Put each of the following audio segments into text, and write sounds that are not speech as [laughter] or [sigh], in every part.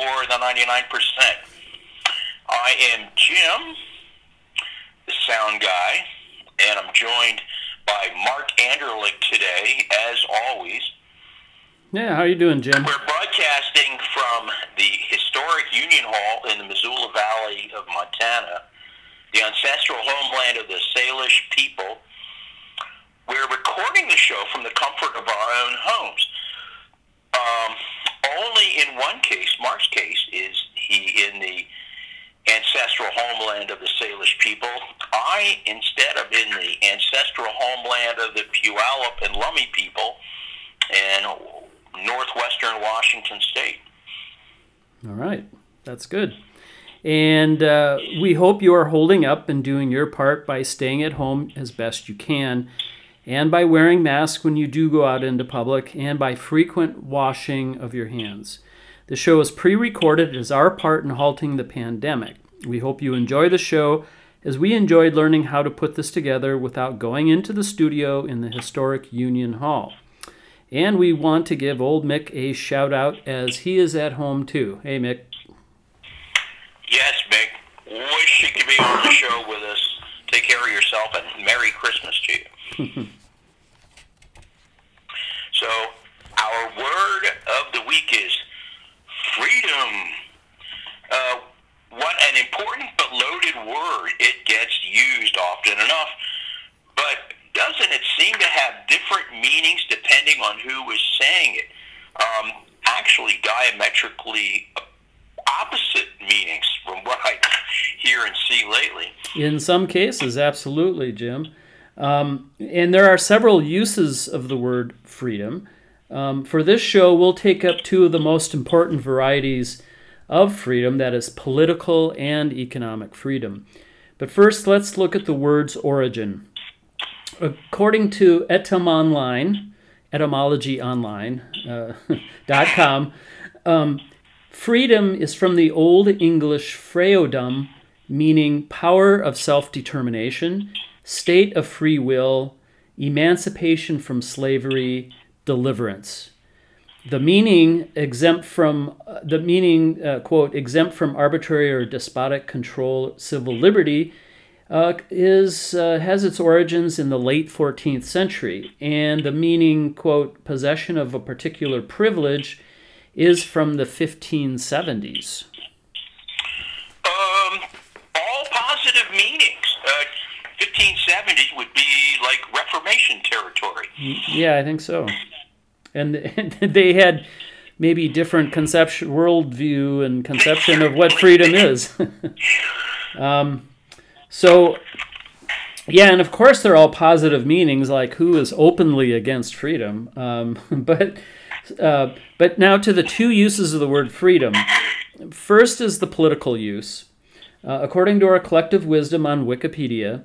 for the 99%. I am Jim, the sound guy, and I'm joined by Mark Anderlick today, as always. Yeah, how are you doing, Jim? We're broadcasting from the historic Union Hall in the Missoula Valley of Montana, the ancestral homeland of the Salish people. We're recording the show from the comfort of our own homes. Um, only in one case, Mark's case, is he in the ancestral homeland of the Salish people. I, instead of in the ancestral homeland of the Puyallup and Lummi people in northwestern Washington state. All right, that's good. And uh, we hope you are holding up and doing your part by staying at home as best you can and by wearing masks when you do go out into public, and by frequent washing of your hands. The show is pre recorded as our part in halting the pandemic. We hope you enjoy the show as we enjoyed learning how to put this together without going into the studio in the historic Union Hall. And we want to give old Mick a shout out as he is at home too. Hey, Mick. Yes, Mick. Wish you could be on the show with us. Take care of yourself and Merry Christmas to you. [laughs] so, our word of the week is freedom. Uh, what an important but loaded word. It gets used often enough, but doesn't it seem to have different meanings depending on who is saying it? Um, actually, diametrically opposite meanings from what I [laughs] hear and see lately. In some cases, absolutely, Jim. Um, and there are several uses of the word freedom. Um, for this show, we'll take up two of the most important varieties of freedom that is, political and economic freedom. But first, let's look at the word's origin. According to Etymonline, etymologyonline.com, uh, [laughs] um, freedom is from the Old English freodom, meaning power of self determination, state of free will, emancipation from slavery, deliverance. The meaning exempt from uh, the meaning uh, quote exempt from arbitrary or despotic control, civil liberty uh, is uh, has its origins in the late 14th century, and the meaning quote possession of a particular privilege is from the 1570s. Um, all positive meanings. 1570s uh, would be like Reformation territory. Yeah, I think so. And, and [laughs] they had maybe different conception, worldview, and conception of what freedom is. [laughs] um, so, yeah, and of course they're all positive meanings, like who is openly against freedom. Um, [laughs] but, uh, but now to the two uses of the word freedom. First is the political use. Uh, according to our collective wisdom on Wikipedia,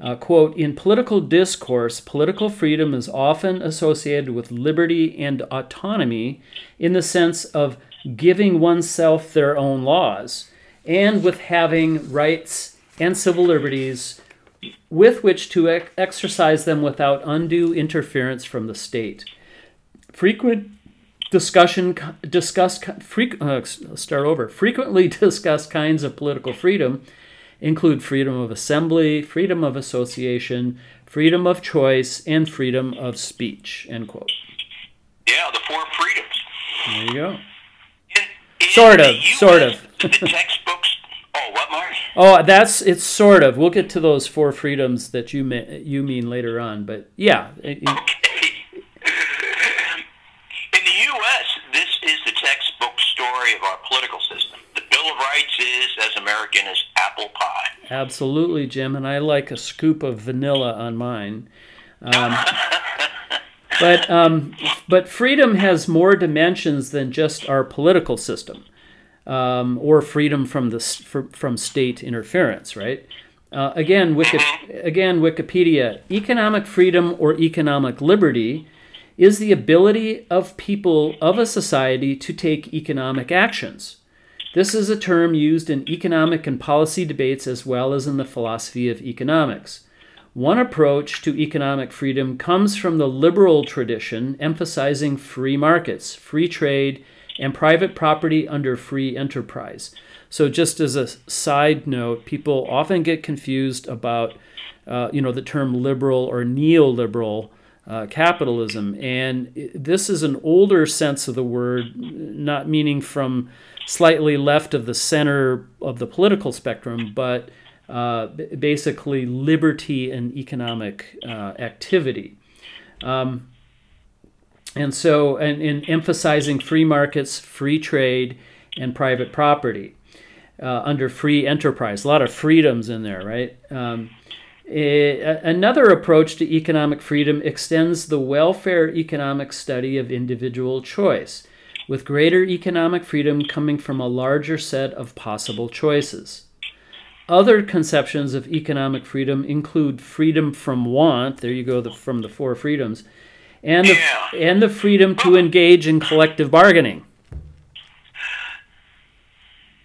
uh, quote, in political discourse, political freedom is often associated with liberty and autonomy in the sense of giving oneself their own laws and with having rights and civil liberties with which to ex- exercise them without undue interference from the state. Frequent discussion discussed uh, start over. Frequently [laughs] discussed kinds of political freedom include freedom of assembly, freedom of association, freedom of choice, and freedom of speech. End quote. Yeah, the four freedoms. There you go. In, in sort of, US, sort of. [laughs] the textbooks Oh, what, Mark? Oh, that's it's sort of. We'll get to those four freedoms that you may, you mean later on, but yeah. Okay. In the U.S., this is the textbook story of our political system. The Bill of Rights is as American as apple pie. Absolutely, Jim, and I like a scoop of vanilla on mine. Um, [laughs] but um, but freedom has more dimensions than just our political system um, or freedom from the from state interference, right? Uh, again, Wiki, again, Wikipedia. Economic freedom or economic liberty is the ability of people of a society to take economic actions. This is a term used in economic and policy debates as well as in the philosophy of economics. One approach to economic freedom comes from the liberal tradition emphasizing free markets, free trade, and private property under free enterprise. So, just as a side note, people often get confused about, uh, you know, the term liberal or neoliberal uh, capitalism, and this is an older sense of the word, not meaning from slightly left of the center of the political spectrum, but uh, basically liberty and economic uh, activity. Um, and so, and in emphasizing free markets, free trade, and private property uh, under free enterprise, a lot of freedoms in there, right? Um, it, another approach to economic freedom extends the welfare economic study of individual choice, with greater economic freedom coming from a larger set of possible choices. Other conceptions of economic freedom include freedom from want, there you go, the, from the four freedoms, and the, yeah. and the freedom to engage in collective bargaining.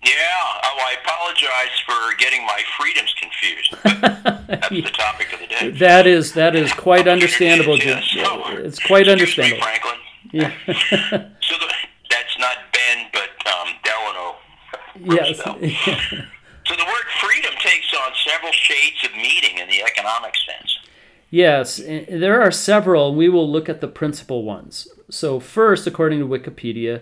Yeah, oh, I apologize for getting my freedoms confused. [laughs] That's the topic of the day. That is that is quite understandable, Jim. Yes. Oh, It's quite excuse me, understandable. Franklin. Yeah. [laughs] So the, yes. [laughs] [laughs] So the word freedom takes on several shades of meaning in the economic sense. Yes, eh, there are several. We will look at the principal ones. So, first, according to Wikipedia,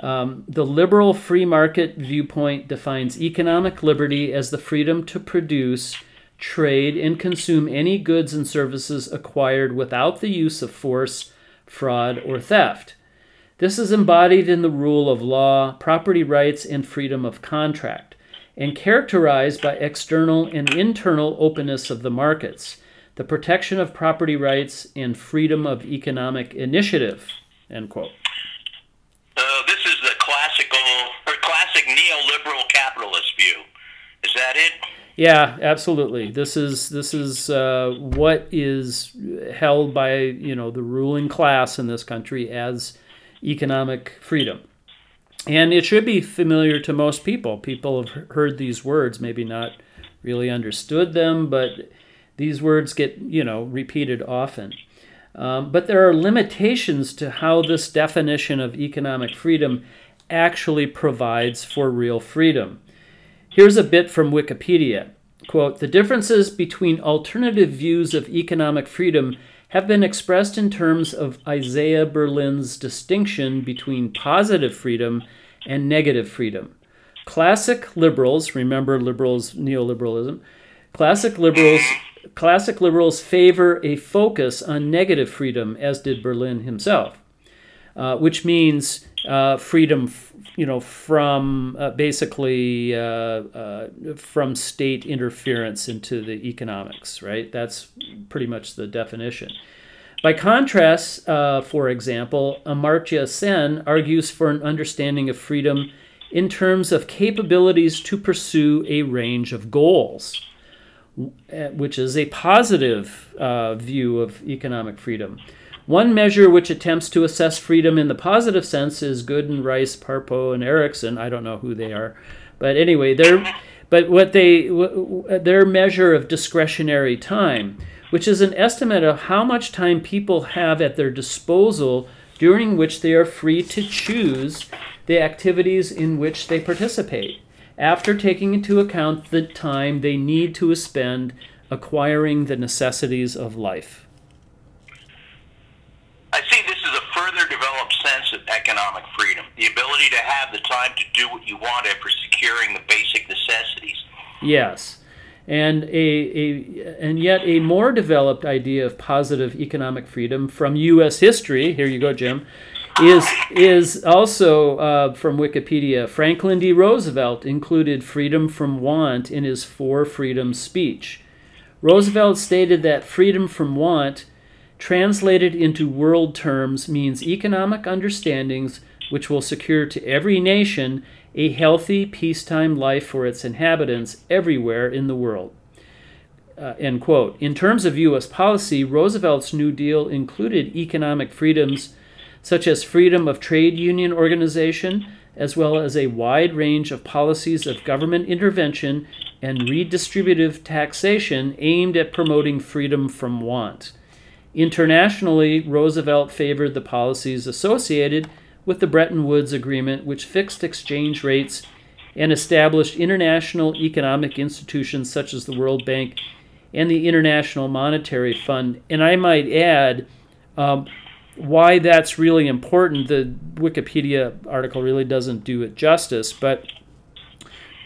um, the liberal free market viewpoint defines economic liberty as the freedom to produce, trade, and consume any goods and services acquired without the use of force, fraud, or theft. This is embodied in the rule of law, property rights, and freedom of contract, and characterized by external and internal openness of the markets, the protection of property rights, and freedom of economic initiative. End quote. Uh, this is the classical or classic neoliberal capitalist view. Is that it? Yeah, absolutely. This is this is uh, what is held by you know the ruling class in this country as economic freedom, and it should be familiar to most people. People have heard these words, maybe not really understood them, but these words get you know repeated often. Um, but there are limitations to how this definition of economic freedom actually provides for real freedom. Here's a bit from Wikipedia. Quote, the differences between alternative views of economic freedom have been expressed in terms of Isaiah Berlin's distinction between positive freedom and negative freedom. Classic liberals, remember liberals, neoliberalism, classic liberals classic liberals favor a focus on negative freedom, as did Berlin himself, uh, which means uh, freedom, you know, from uh, basically uh, uh, from state interference into the economics. Right. That's pretty much the definition. By contrast, uh, for example, Amartya Sen argues for an understanding of freedom in terms of capabilities to pursue a range of goals uh, which is a positive uh, view of economic freedom. One measure which attempts to assess freedom in the positive sense is Goodin, Rice, Parpo, and Eriksson. I don't know who they are, but anyway, they're but what they their measure of discretionary time, which is an estimate of how much time people have at their disposal during which they are free to choose the activities in which they participate after taking into account the time they need to spend acquiring the necessities of life. I see this is a further developed sense of economic freedom, the ability to have the time to do what you want after securing the basic necessities. Yes. And a, a and yet a more developed idea of positive economic freedom from U.S. history. Here you go, Jim. Is is also uh, from Wikipedia. Franklin D. Roosevelt included freedom from want in his Four Freedoms speech. Roosevelt stated that freedom from want, translated into world terms, means economic understandings which will secure to every nation a healthy peacetime life for its inhabitants everywhere in the world. Uh, end quote. In terms of U.S. policy, Roosevelt's New Deal included economic freedoms such as freedom of trade union organization, as well as a wide range of policies of government intervention and redistributive taxation aimed at promoting freedom from want. Internationally, Roosevelt favored the policies associated with the Bretton Woods Agreement, which fixed exchange rates and established international economic institutions such as the World Bank and the International Monetary Fund. And I might add, um, why that's really important, the Wikipedia article really doesn't do it justice, but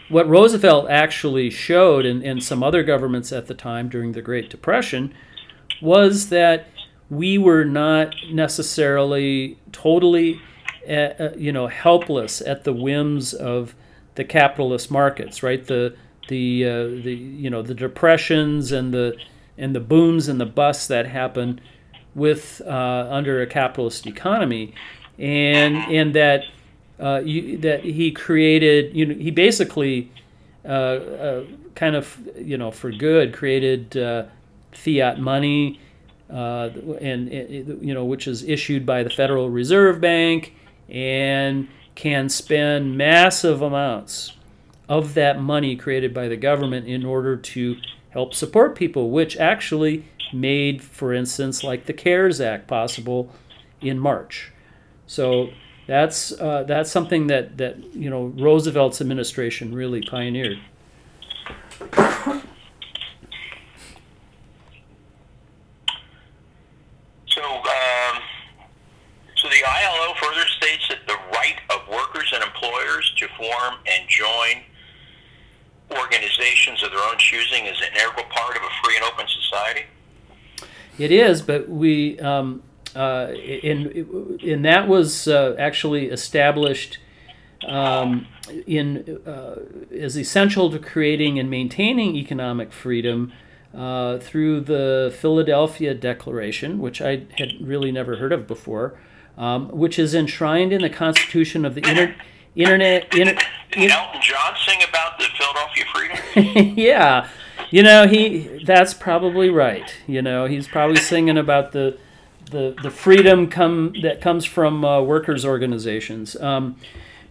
what Roosevelt actually showed, and, and some other governments at the time during the Great Depression, was that we were not necessarily totally, uh, uh, you know, helpless at the whims of the capitalist markets, right? The the uh, the you know the depressions and the and the booms and the busts that happen with uh, under a capitalist economy, and and that uh, you, that he created. You know, he basically uh, uh kind of you know for good created uh, fiat money, and you know which is issued by the Federal Reserve Bank and can spend massive amounts of that money created by the government in order to help support people, which actually made, for instance, like the CARES Act possible in March. So that's uh, that's something that that you know Roosevelt's administration really pioneered. So, um, so the ILO further states that the right of workers and employers to and join organizations of their own choosing is an integral part of a free and open society. It is, but we um, uh, in and that was uh, actually established um, in uh, is essential to creating and maintaining economic freedom uh, through the Philadelphia Declaration, which I had really never heard of before, um, which is enshrined in the Constitution of the Inter- Internet. [laughs] Did, did Elton John sing about the Philadelphia freedom? [laughs] yeah, you know he. That's probably right. You know he's probably [laughs] singing about the the the freedom come that comes from uh, workers' organizations. Um,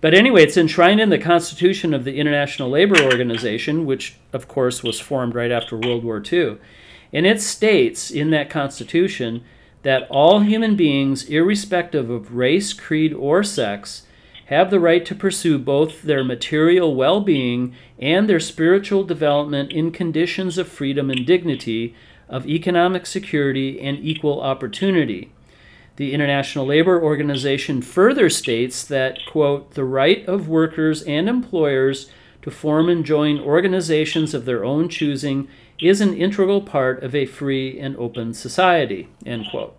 but anyway, it's enshrined in the Constitution of the International Labor Organization, which, of course, was formed right after World War II. And it states in that Constitution that all human beings, irrespective of race, creed, or sex, have the right to pursue both their material well being and their spiritual development in conditions of freedom and dignity, of economic security, and equal opportunity. The International Labor Organization further states that, quote, the right of workers and employers to form and join organizations of their own choosing is an integral part of a free and open society, end quote.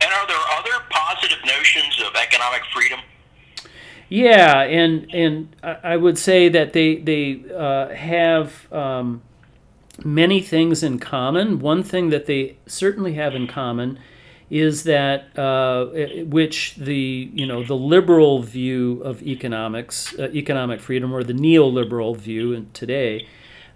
And are there other positive notions of economic freedom? Yeah, and and I would say that they they uh, have um, many things in common. One thing that they certainly have in common is that uh, which the you know the liberal view of economics, uh, economic freedom, or the neoliberal view today,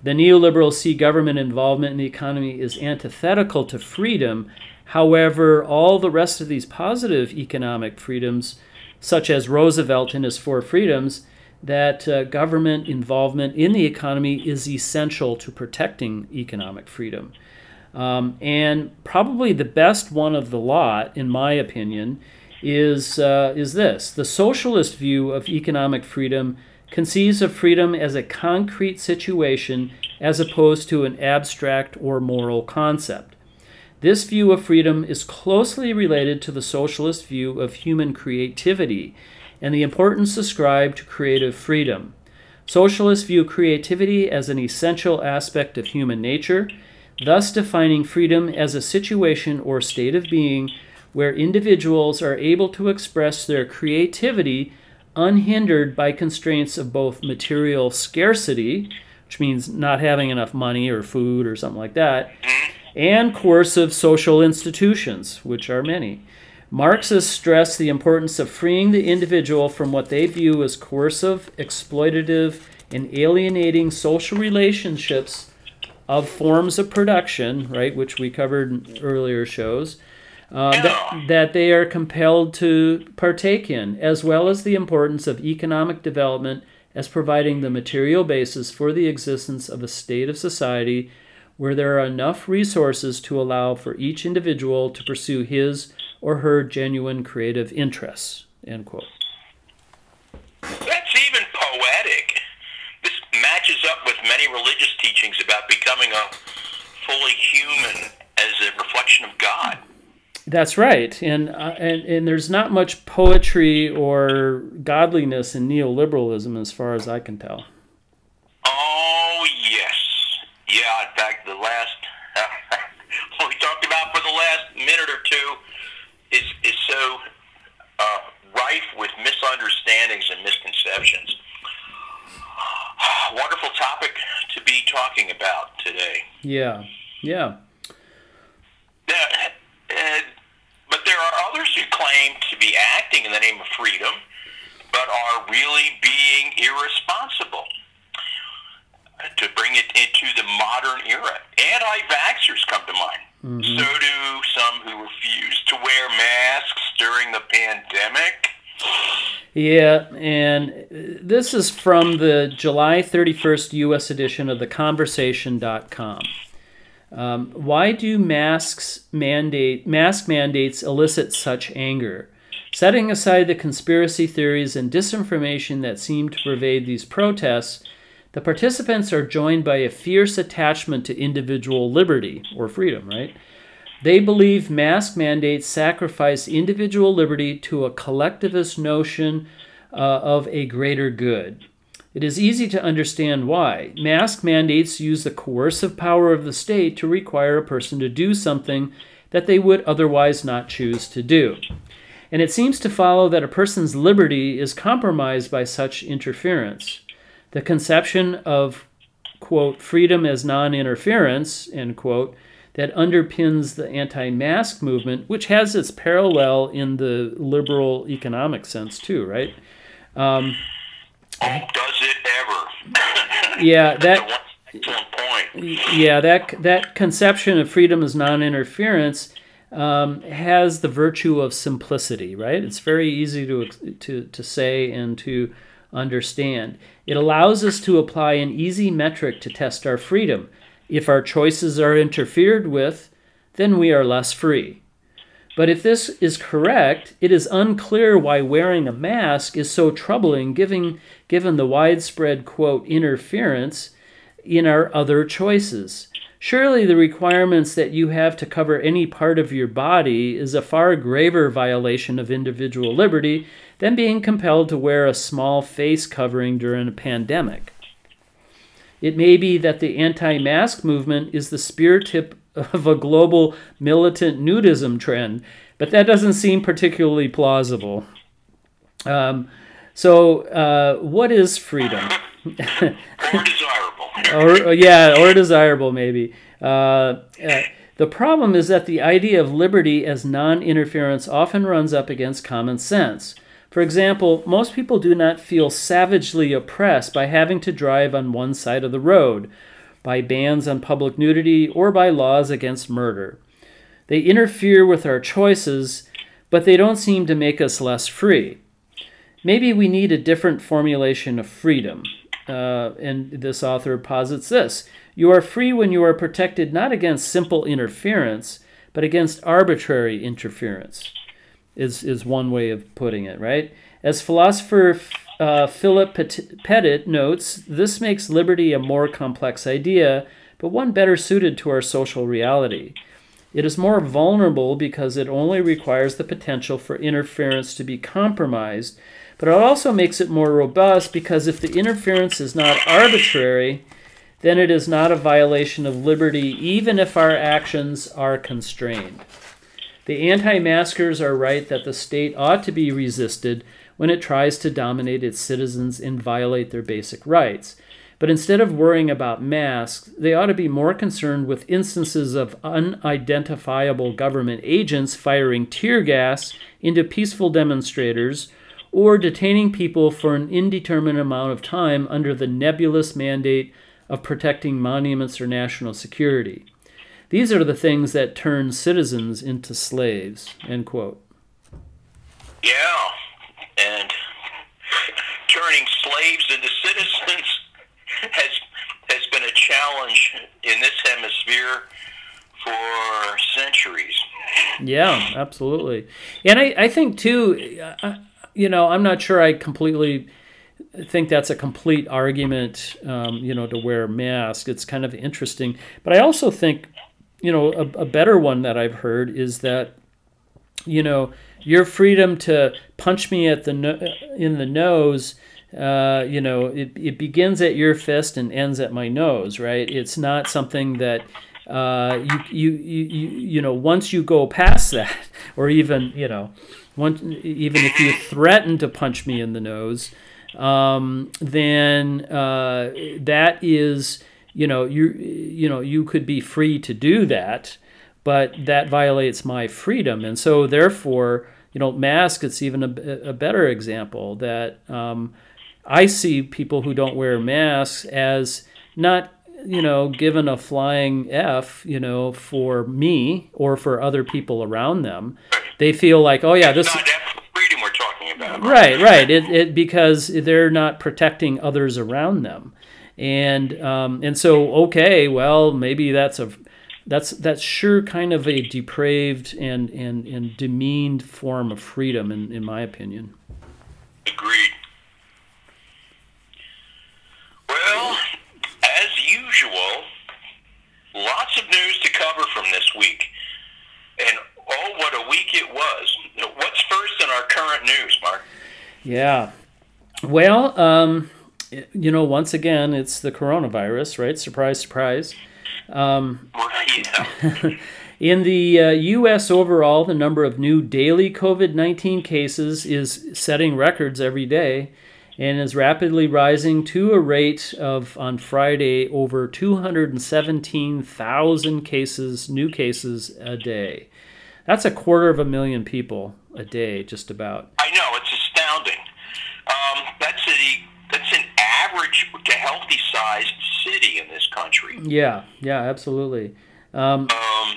the neoliberals see government involvement in the economy is antithetical to freedom. However, all the rest of these positive economic freedoms, such as Roosevelt in his Four Freedoms, that uh, government involvement in the economy is essential to protecting economic freedom. Um, and probably the best one of the lot, in my opinion, is, uh, is this the socialist view of economic freedom conceives of freedom as a concrete situation as opposed to an abstract or moral concept. This view of freedom is closely related to the socialist view of human creativity and the importance ascribed to creative freedom. Socialists view creativity as an essential aspect of human nature thus defining freedom as a situation or state of being where individuals are able to express their creativity unhindered by constraints of both material scarcity, which means not having enough money or food or something like that, mm-hmm. And coercive social institutions, which are many. Marxists stress the importance of freeing the individual from what they view as coercive, exploitative, and alienating social relationships of forms of production, right, which we covered in earlier shows, uh, that, that they are compelled to partake in, as well as the importance of economic development as providing the material basis for the existence of a state of society where there are enough resources to allow for each individual to pursue his or her genuine creative interests. End quote. That's even poetic This matches up with many religious teachings about becoming a fully human as a reflection of God. That's right, and uh, and and there's not much poetry or godliness in neoliberalism, as far as I can tell. Oh yes, yeah. In fact, the last [laughs] what we talked about for the last minute or two is is so uh, rife with misunderstandings and misconceptions. [sighs] Wonderful topic to be talking about today. Yeah, yeah. Uh, uh, but there are others who claim to be acting in the name of freedom, but are really being irresponsible. To bring it into the modern era, anti-vaxxers come to mind. Mm-hmm. So do some who refuse to wear masks during the pandemic. Yeah, and this is from the July 31st U.S. edition of theconversation.com. Um, why do masks mandate mask mandates elicit such anger? Setting aside the conspiracy theories and disinformation that seem to pervade these protests, the participants are joined by a fierce attachment to individual liberty or freedom, right? They believe mask mandates sacrifice individual liberty to a collectivist notion uh, of a greater good. It is easy to understand why. Mask mandates use the coercive power of the state to require a person to do something that they would otherwise not choose to do. And it seems to follow that a person's liberty is compromised by such interference. The conception of, quote, freedom as non interference, end quote, that underpins the anti mask movement, which has its parallel in the liberal economic sense, too, right? Um, Does it ever? [laughs] yeah, that. Point. Yeah, that that conception of freedom as non-interference um, has the virtue of simplicity, right? It's very easy to to to say and to understand. It allows us to apply an easy metric to test our freedom. If our choices are interfered with, then we are less free. But if this is correct, it is unclear why wearing a mask is so troubling given, given the widespread, quote, interference in our other choices. Surely the requirements that you have to cover any part of your body is a far graver violation of individual liberty than being compelled to wear a small face covering during a pandemic. It may be that the anti mask movement is the spear tip of a global militant nudism trend, but that doesn't seem particularly plausible. Um, so, uh, what is freedom? or desirable. [laughs] or yeah, or desirable maybe. Uh, uh, the problem is that the idea of liberty as non-interference often runs up against common sense. For example, most people do not feel savagely oppressed by having to drive on one side of the road, by bans on public nudity, or by laws against murder. They interfere with our choices, but they don't seem to make us less free. Maybe we need a different formulation of freedom. Uh, and this author posits this You are free when you are protected not against simple interference, but against arbitrary interference is is one way of putting it, right? As philosopher uh, Philip Pettit notes, this makes liberty a more complex idea, but one better suited to our social reality. It is more vulnerable because it only requires the potential for interference to be compromised, but it also makes it more robust because if the interference is not arbitrary, then it is not a violation of liberty, even if our actions are constrained. The anti maskers are right that the state ought to be resisted when it tries to dominate its citizens and violate their basic rights. But instead of worrying about masks, they ought to be more concerned with instances of unidentifiable government agents firing tear gas into peaceful demonstrators or detaining people for an indeterminate amount of time under the nebulous mandate of protecting monuments or national security. These are the things that turn citizens into slaves. End quote. Yeah, and turning slaves into citizens [laughs] has has been a challenge in this hemisphere for centuries. Yeah, absolutely. And I, I think too, uh, you know, I'm not sure I completely think that's a complete argument, um, you know, to wear a mask. It's kind of interesting, but I also think you know, a, a better one that I've heard is that, you know, your freedom to punch me at the no- in the nose. Uh, you know, it, it begins at your fist and ends at my nose, right? It's not something that uh, you, you, you, you know, once you go past that, [laughs] or even, you know, once, even if you threaten to punch me in the nose, um, then uh, that is you know you you know you could be free to do that but that violates my freedom. And so therefore you know mask it's even a, a better example that um, i see people who don't wear masks as not you know given a flying f you know for me or for other people around them. They feel like oh yeah this freedom we're talking about. Right, right. It, it because they're not protecting others around them, and um, and so okay, well maybe that's a that's that's sure kind of a depraved and and, and demeaned form of freedom, in, in my opinion. Agreed. Well, as usual, lots of news to cover from this week. And oh, what a week it was. What's first in our current news, Mark? Yeah. Well, um, you know, once again, it's the coronavirus, right? Surprise, surprise. Um, [laughs] in the uh, U.S. overall, the number of new daily COVID 19 cases is setting records every day and is rapidly rising to a rate of, on Friday, over 217,000 cases, new cases a day. That's a quarter of a million people a day, just about. I know, it's astounding. Um, that's a that's an average to healthy sized city in this country. Yeah, yeah, absolutely. Um, Um,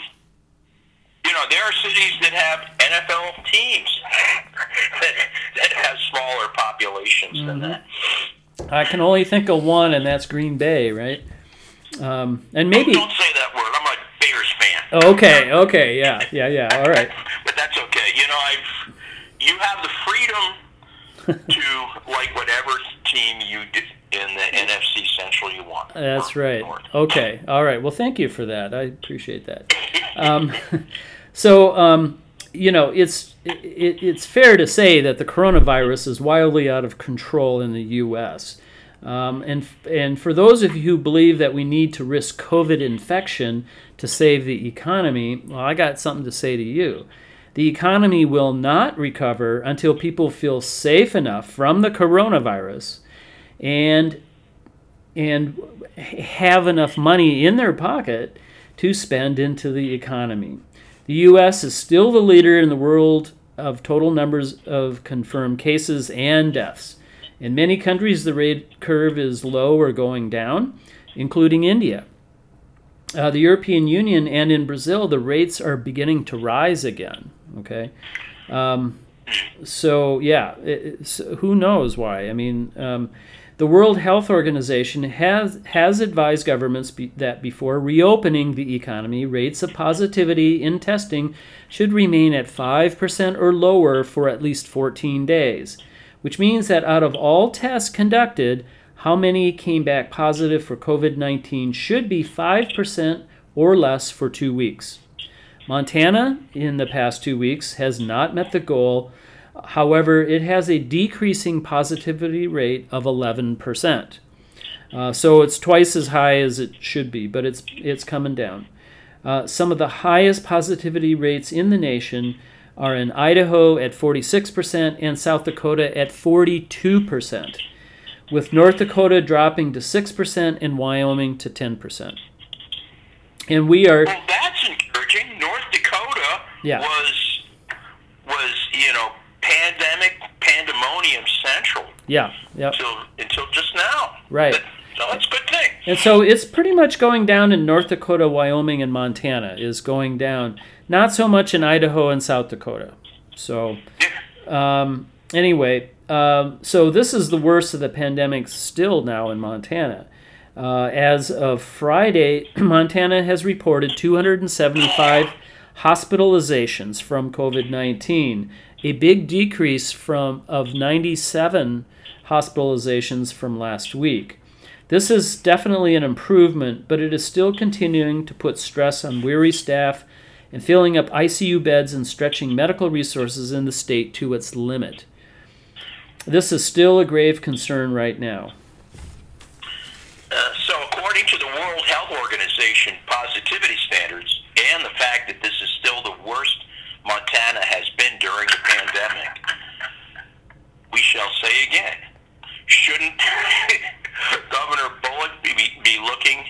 you know, there are cities that have NFL teams [laughs] that, that have smaller populations than that. I can only think of one, and that's Green Bay, right? Um, and maybe. Don't say that word. I'm a Bears fan. Oh, okay, okay, yeah, yeah, yeah. All right. [laughs] But that's okay. You know, I've you have the freedom [laughs] to like whatever team you do in the NFC Central you want. That's right. North. Okay. All right. Well, thank you for that. I appreciate that. [laughs] Um, [laughs] so, um, you know, it's it, it's fair to say that the coronavirus is wildly out of control in the U.S. Um, and and for those of you who believe that we need to risk COVID infection to save the economy, well, I got something to say to you. The economy will not recover until people feel safe enough from the coronavirus and and have enough money in their pocket to spend into the economy. The US is still the leader in the world of total numbers of confirmed cases and deaths. In many countries, the rate curve is low or going down, including India. Uh, the European Union and in Brazil, the rates are beginning to rise again. Okay, um, so yeah, it, it's- who knows why? I mean, um, the World Health Organization has has advised governments be, that before reopening the economy, rates of positivity in testing should remain at five percent or lower for at least 14 days, which means that out of all tests conducted, how many came back positive for COVID 19 should be 5% or less for two weeks. Montana, in the past two weeks, has not met the goal. However, it has a decreasing positivity rate of 11%. Uh, so it's twice as high as it should be, but it's, it's coming down. Uh, some of the highest positivity rates in the nation are in Idaho at 46% and South Dakota at 42% with North Dakota dropping to 6% and Wyoming to 10%. And we are, Well, that's encouraging. North Dakota Yeah. was was you know pandemic pandemonium central yeah, yeah, until until just now. Right. So that's a good thing. And so it's pretty much going down in North Dakota, Wyoming, and Montana is going down. Not so much in Idaho and South Dakota. So, um, anyway, um, so this is the worst of the pandemic still now in Montana. Uh, as of Friday, [clears throat] Montana has reported 275 hospitalizations from COVID 19, a big decrease from of 97 hospitalizations from last week. This is definitely an improvement, but it is still continuing to put stress on weary staff and filling up ICU beds and stretching medical resources in the state to its limit. This is still a grave concern right now. Uh, so, according to the World Health Organization positivity standards, and the fact that this is still the worst Montana has been during the pandemic, we shall say again: shouldn't [laughs] Governor Bullock be, be looking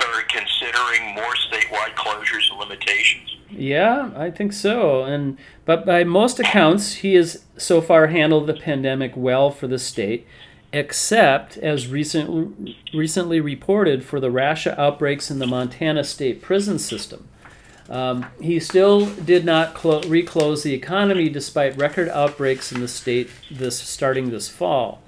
or considering more statewide closures and limitations? Yeah, I think so. And but by most accounts, he has so far handled the pandemic well for the state, except as recent, recently reported for the Rasha outbreaks in the Montana state prison system. Um, he still did not clo- reclose the economy despite record outbreaks in the state this starting this fall.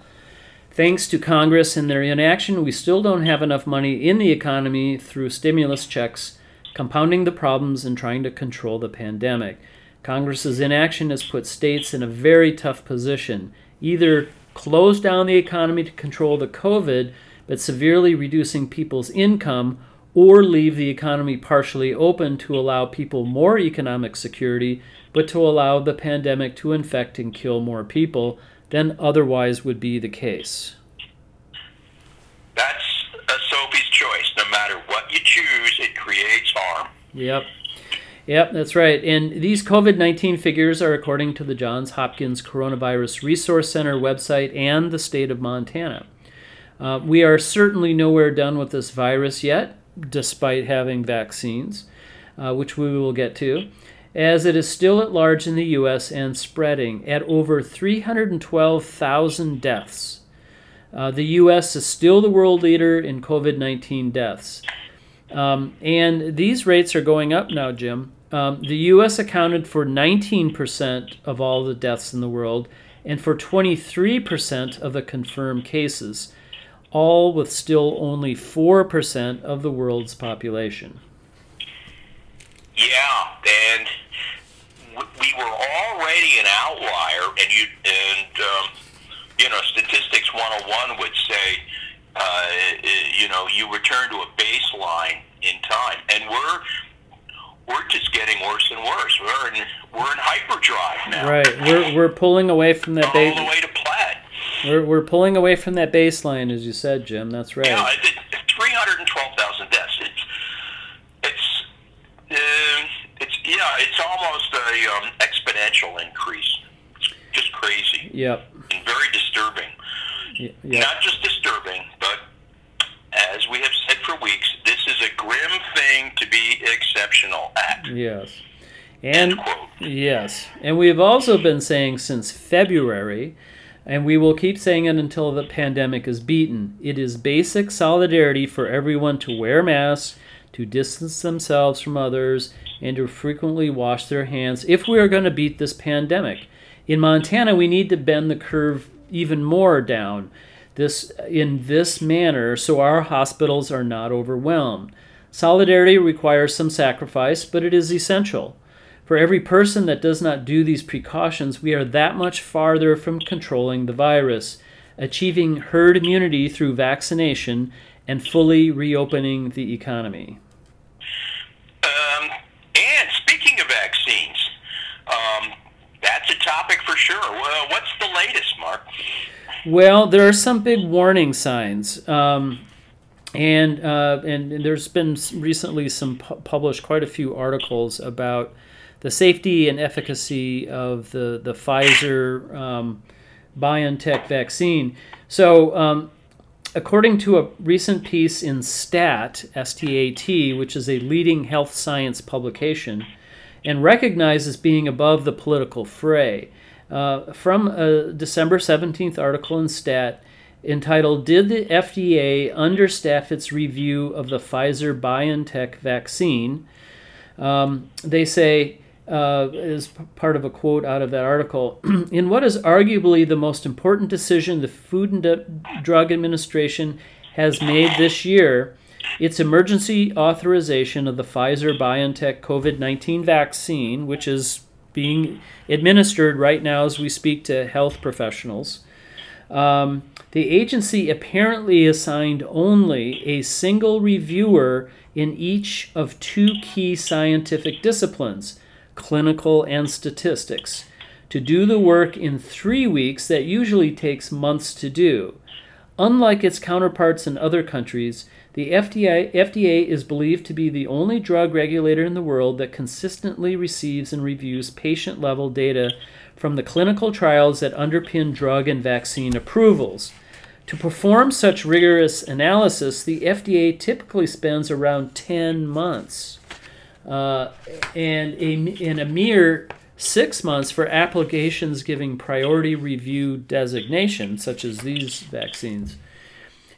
Thanks to Congress and their inaction, we still don't have enough money in the economy through stimulus checks, compounding the problems and trying to control the pandemic. Congress's inaction has put states in a very tough position. Either close down the economy to control the COVID, but severely reducing people's income, or leave the economy partially open to allow people more economic security, but to allow the pandemic to infect and kill more people than otherwise would be the case. That's a Sophie's choice. No matter what you choose, it creates harm. Yep. Yep, that's right. And these COVID 19 figures are according to the Johns Hopkins Coronavirus Resource Center website and the state of Montana. Uh, we are certainly nowhere done with this virus yet, despite having vaccines, uh, which we will get to as it is still at large in the U.S. and spreading at over 312,000 deaths. Uh, the U.S. is still the world leader in COVID 19 deaths. Um, and these rates are going up now, Jim. Um, the U.S. accounted for 19% of all the deaths in the world and for 23% of the confirmed cases, all with still only 4% of the world's population. Yeah, and we were already an outlier, and you and um, you know, statistics 101 would say, uh, you know, you return to a baseline in time, and we're we're just getting worse and worse. We're in we're in hyperdrive now. Right, we're we're pulling away from that base. All the way to Platt. We're we're pulling away from that baseline, as you said, Jim. That's right. Yeah, three hundred and twelve thousand deaths. It's it's. Uh, it's yeah, it's almost a um, exponential increase. It's just crazy. Yep. And very disturbing. yep. Not just disturbing, but as we have said for weeks, this is a grim thing to be exceptional at. Yes. And yes, and we have also been saying since February, and we will keep saying it until the pandemic is beaten. It is basic solidarity for everyone to wear masks, to distance themselves from others, and to frequently wash their hands if we are going to beat this pandemic. In Montana, we need to bend the curve even more down this in this manner so our hospitals are not overwhelmed. Solidarity requires some sacrifice, but it is essential. For every person that does not do these precautions, we are that much farther from controlling the virus, achieving herd immunity through vaccination, and fully reopening the economy. Um, and speaking of vaccines, um, that's a topic for sure. Well, what's the latest, Mark? Well, there are some big warning signs. Um, and, uh, and, there's been recently some pu- published quite a few articles about the safety and efficacy of the the Pfizer um, BioNTech vaccine. So, um, according to a recent piece in STAT, S-T-A-T, which is a leading health science publication, and recognized as being above the political fray. Uh, from a December 17th article in Stat entitled Did the FDA Understaff Its Review of the Pfizer BioNTech Vaccine? Um, they say, uh, as part of a quote out of that article, [clears throat] in what is arguably the most important decision the Food and Drug Administration has made this year, its emergency authorization of the Pfizer BioNTech COVID 19 vaccine, which is being administered right now as we speak to health professionals. Um, the agency apparently assigned only a single reviewer in each of two key scientific disciplines, clinical and statistics, to do the work in three weeks that usually takes months to do. Unlike its counterparts in other countries, the FDA, FDA is believed to be the only drug regulator in the world that consistently receives and reviews patient level data from the clinical trials that underpin drug and vaccine approvals. To perform such rigorous analysis, the FDA typically spends around 10 months uh, and a, in a mere six months for applications giving priority review designation, such as these vaccines.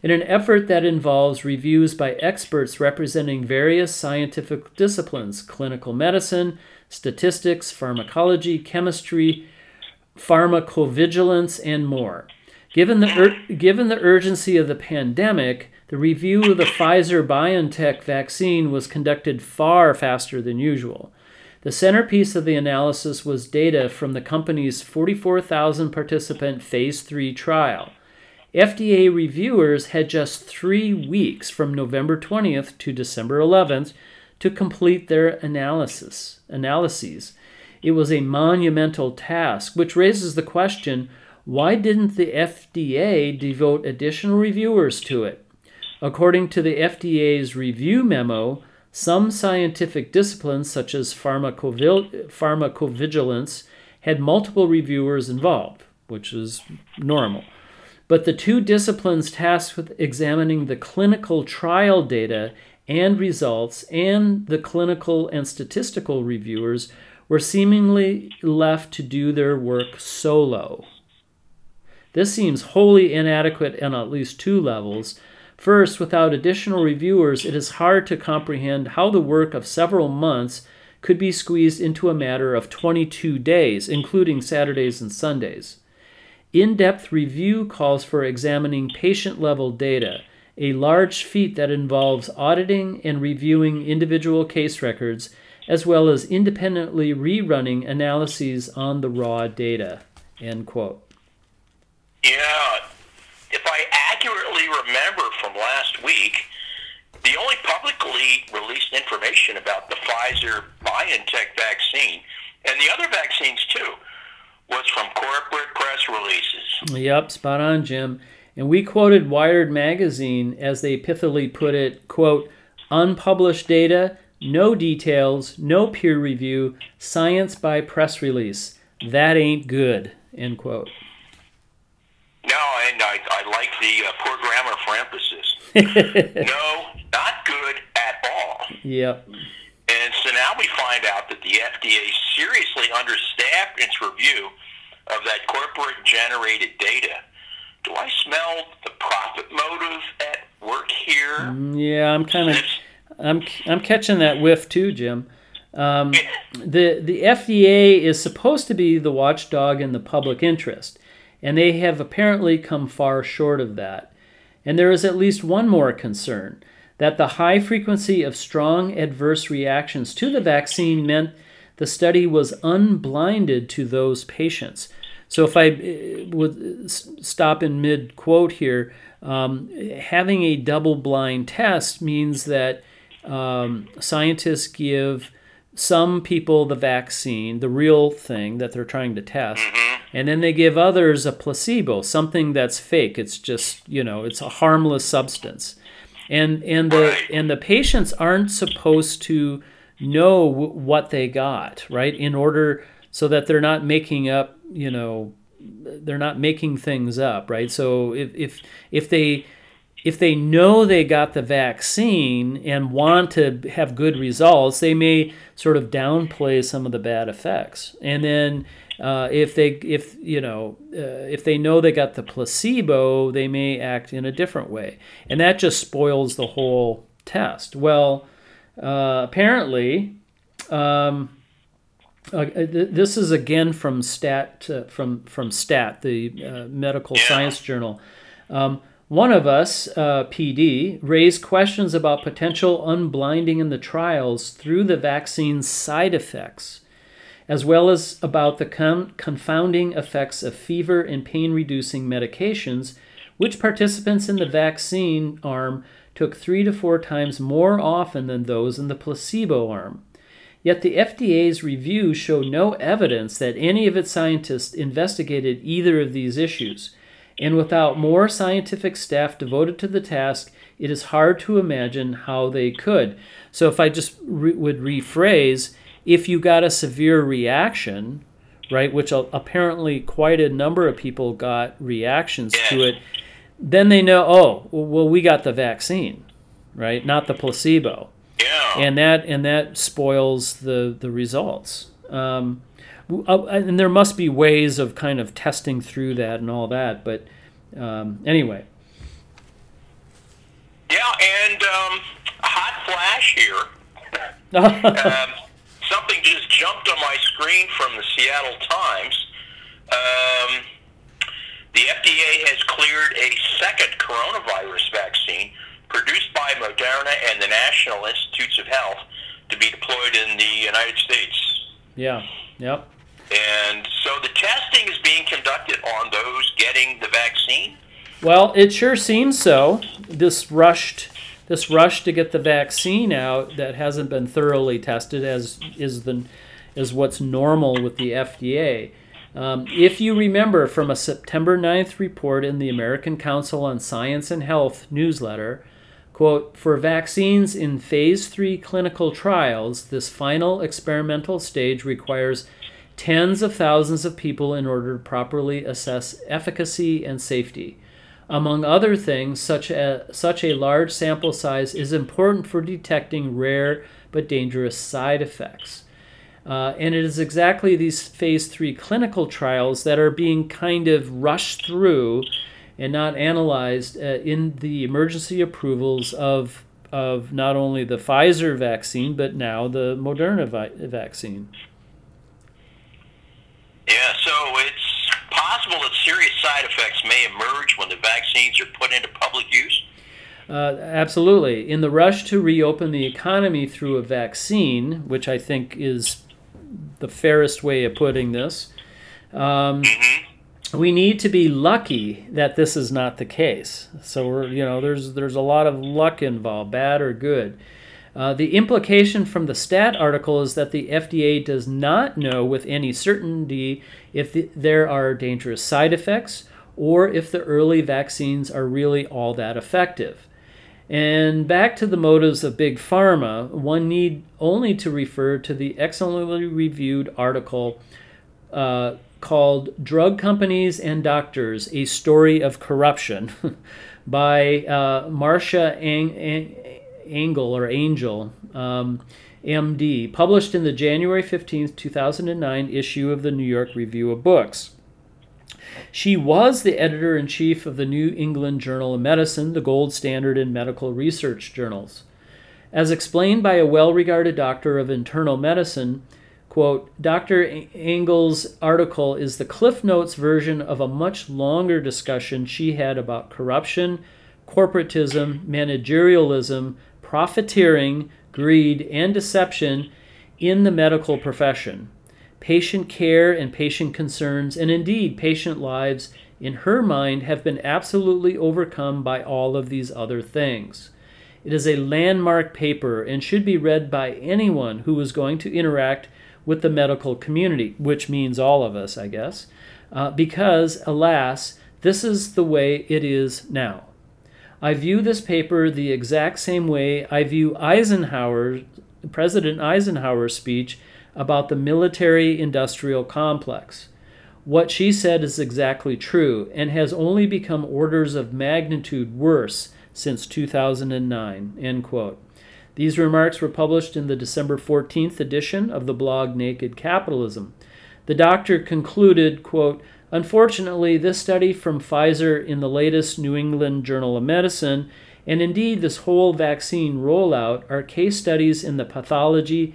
in an effort that involves reviews by experts representing various scientific disciplines clinical medicine, statistics, pharmacology, chemistry, pharmacovigilance, and more. Given the, ur- given the urgency of the pandemic, the review of the Pfizer BioNTech vaccine was conducted far faster than usual. The centerpiece of the analysis was data from the company's 44,000 participant phase 3 trial. FDA reviewers had just three weeks from November 20th to December 11th to complete their analysis analyses. It was a monumental task, which raises the question why didn't the FDA devote additional reviewers to it? According to the FDA's review memo, some scientific disciplines, such as pharmacovigilance, had multiple reviewers involved, which is normal. But the two disciplines tasked with examining the clinical trial data and results and the clinical and statistical reviewers were seemingly left to do their work solo. This seems wholly inadequate on at least two levels First, without additional reviewers, it is hard to comprehend how the work of several months could be squeezed into a matter of 22 days, including Saturdays and Sundays. In depth review calls for examining patient level data, a large feat that involves auditing and reviewing individual case records, as well as independently rerunning analyses on the raw data. End quote. Yeah, if I remember from last week, the only publicly released information about the Pfizer BioNTech vaccine and the other vaccines too was from corporate press releases. Yep, spot on, Jim. And we quoted Wired magazine as they pithily put it, quote, unpublished data, no details, no peer review, science by press release. That ain't good, end quote. No, and I, I like the uh, poor grammar for emphasis. [laughs] no, not good at all. Yep. And so now we find out that the FDA seriously understaffed its review of that corporate generated data. Do I smell the profit motive at work here? Mm, yeah, I'm kind of I'm I'm catching that whiff too, Jim. Um, the the FDA is supposed to be the watchdog in the public interest and they have apparently come far short of that. And there is at least one more concern that the high frequency of strong adverse reactions to the vaccine meant the study was unblinded to those patients. So, if I uh, would stop in mid quote here, um, having a double blind test means that um, scientists give some people the vaccine, the real thing that they're trying to test, mm-hmm. And then they give others a placebo, something that's fake. It's just you know, it's a harmless substance, and and the and the patients aren't supposed to know w- what they got right in order so that they're not making up you know they're not making things up right so if if if they if they know they got the vaccine and want to have good results, they may sort of downplay some of the bad effects. And then uh, if they if you know uh, if they know they got the placebo, they may act in a different way, and that just spoils the whole test. Well, uh, apparently. Um, uh, this is again from Stat uh, from from Stat, the uh, medical science journal. Um, one of us, uh, PD, raised questions about potential unblinding in the trials through the vaccine's side effects, as well as about the con- confounding effects of fever and pain reducing medications, which participants in the vaccine arm took three to four times more often than those in the placebo arm. Yet the FDA's review showed no evidence that any of its scientists investigated either of these issues. And without more scientific staff devoted to the task, it is hard to imagine how they could. So, if I just re- would rephrase, if you got a severe reaction, right, which apparently quite a number of people got reactions to it, then they know, oh, well, we got the vaccine, right, not the placebo. Yeah. And that and that spoils the the results. Um, uh, and there must be ways of kind of testing through that and all that. But um, anyway. um, a hot flash here. [laughs] um, something just jumped on my screen from the Seattle Times. Um, the FDA has cleared a second coronavirus vaccine produced by Moderna and the National Institutes of Health to be deployed in the United States. Yeah. Yep. And so the testing is being conducted on those getting the vaccine. Well, it sure seems so. This rushed this rush to get the vaccine out that hasn't been thoroughly tested as is the is what's normal with the FDA. Um, if you remember from a September 9th report in the American Council on Science and Health newsletter, quote, for vaccines in phase 3 clinical trials, this final experimental stage requires tens of thousands of people in order to properly assess efficacy and safety. Among other things, such, a, such a large sample size is important for detecting rare but dangerous side effects. Uh, and it is exactly these phase three clinical trials that are being kind of rushed through and not analyzed uh, in the emergency approvals of, of not only the Pfizer vaccine, but now the Moderna vi- vaccine. Yeah, so it's possible that serious side effects may emerge when the vaccines are put into public use? Uh, absolutely. In the rush to reopen the economy through a vaccine, which I think is the fairest way of putting this, um, Mm-hmm. we need to be lucky that this is not the case. So we're, you know, there's there's a lot of luck involved, bad or good. Uh, the implication from the stat article is that the FDA does not know with any certainty if the, there are dangerous side effects or if the early vaccines are really all that effective. And back to the motives of Big Pharma, one need only to refer to the excellently reviewed article uh, called Drug Companies and Doctors A Story of Corruption [laughs] by uh, Marcia Ang- Ang- Angell or Angell, um, MD, published in the January 15, 2009 issue of the New York Review of Books. She was the editor in chief of the New England Journal of Medicine, the gold standard in medical research journals. As explained by a well regarded doctor of internal medicine, quote, Dr. Angell's article is the Cliff Notes version of a much longer discussion she had about corruption, corporatism, managerialism, profiteering, greed, and deception in the medical profession. Patient care and patient concerns, and indeed patient lives, in her mind, have been absolutely overcome by all of these other things. It is a landmark paper and should be read by anyone who is going to interact with the medical community, which means all of us, I guess, uh, because, alas, this is the way it is now. I view this paper the exact same way I view Eisenhower, President Eisenhower's speech about the military industrial complex. What she said is exactly true and has only become orders of magnitude worse since 2009. End quote. These remarks were published in the December 14th edition of the blog Naked Capitalism. The doctor concluded, quote, Unfortunately, this study from Pfizer in the latest New England Journal of Medicine, and indeed this whole vaccine rollout, are case studies in the pathology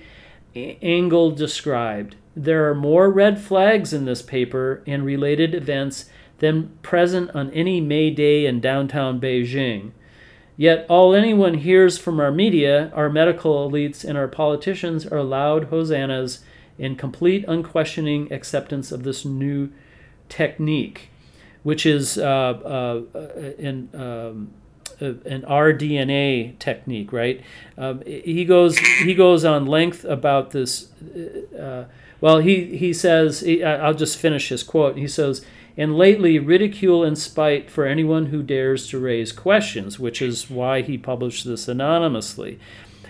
Angell described. There are more red flags in this paper and related events than present on any May Day in downtown Beijing. Yet all anyone hears from our media, our medical elites, and our politicians are loud hosannas and complete unquestioning acceptance of this new technique, which is uh, uh, an, um, an rDNA technique, right? Um, he goes he goes on length about this. Uh, well, he he says he, I'll just finish his quote. He says. And lately, ridicule and spite for anyone who dares to raise questions, which is why he published this anonymously.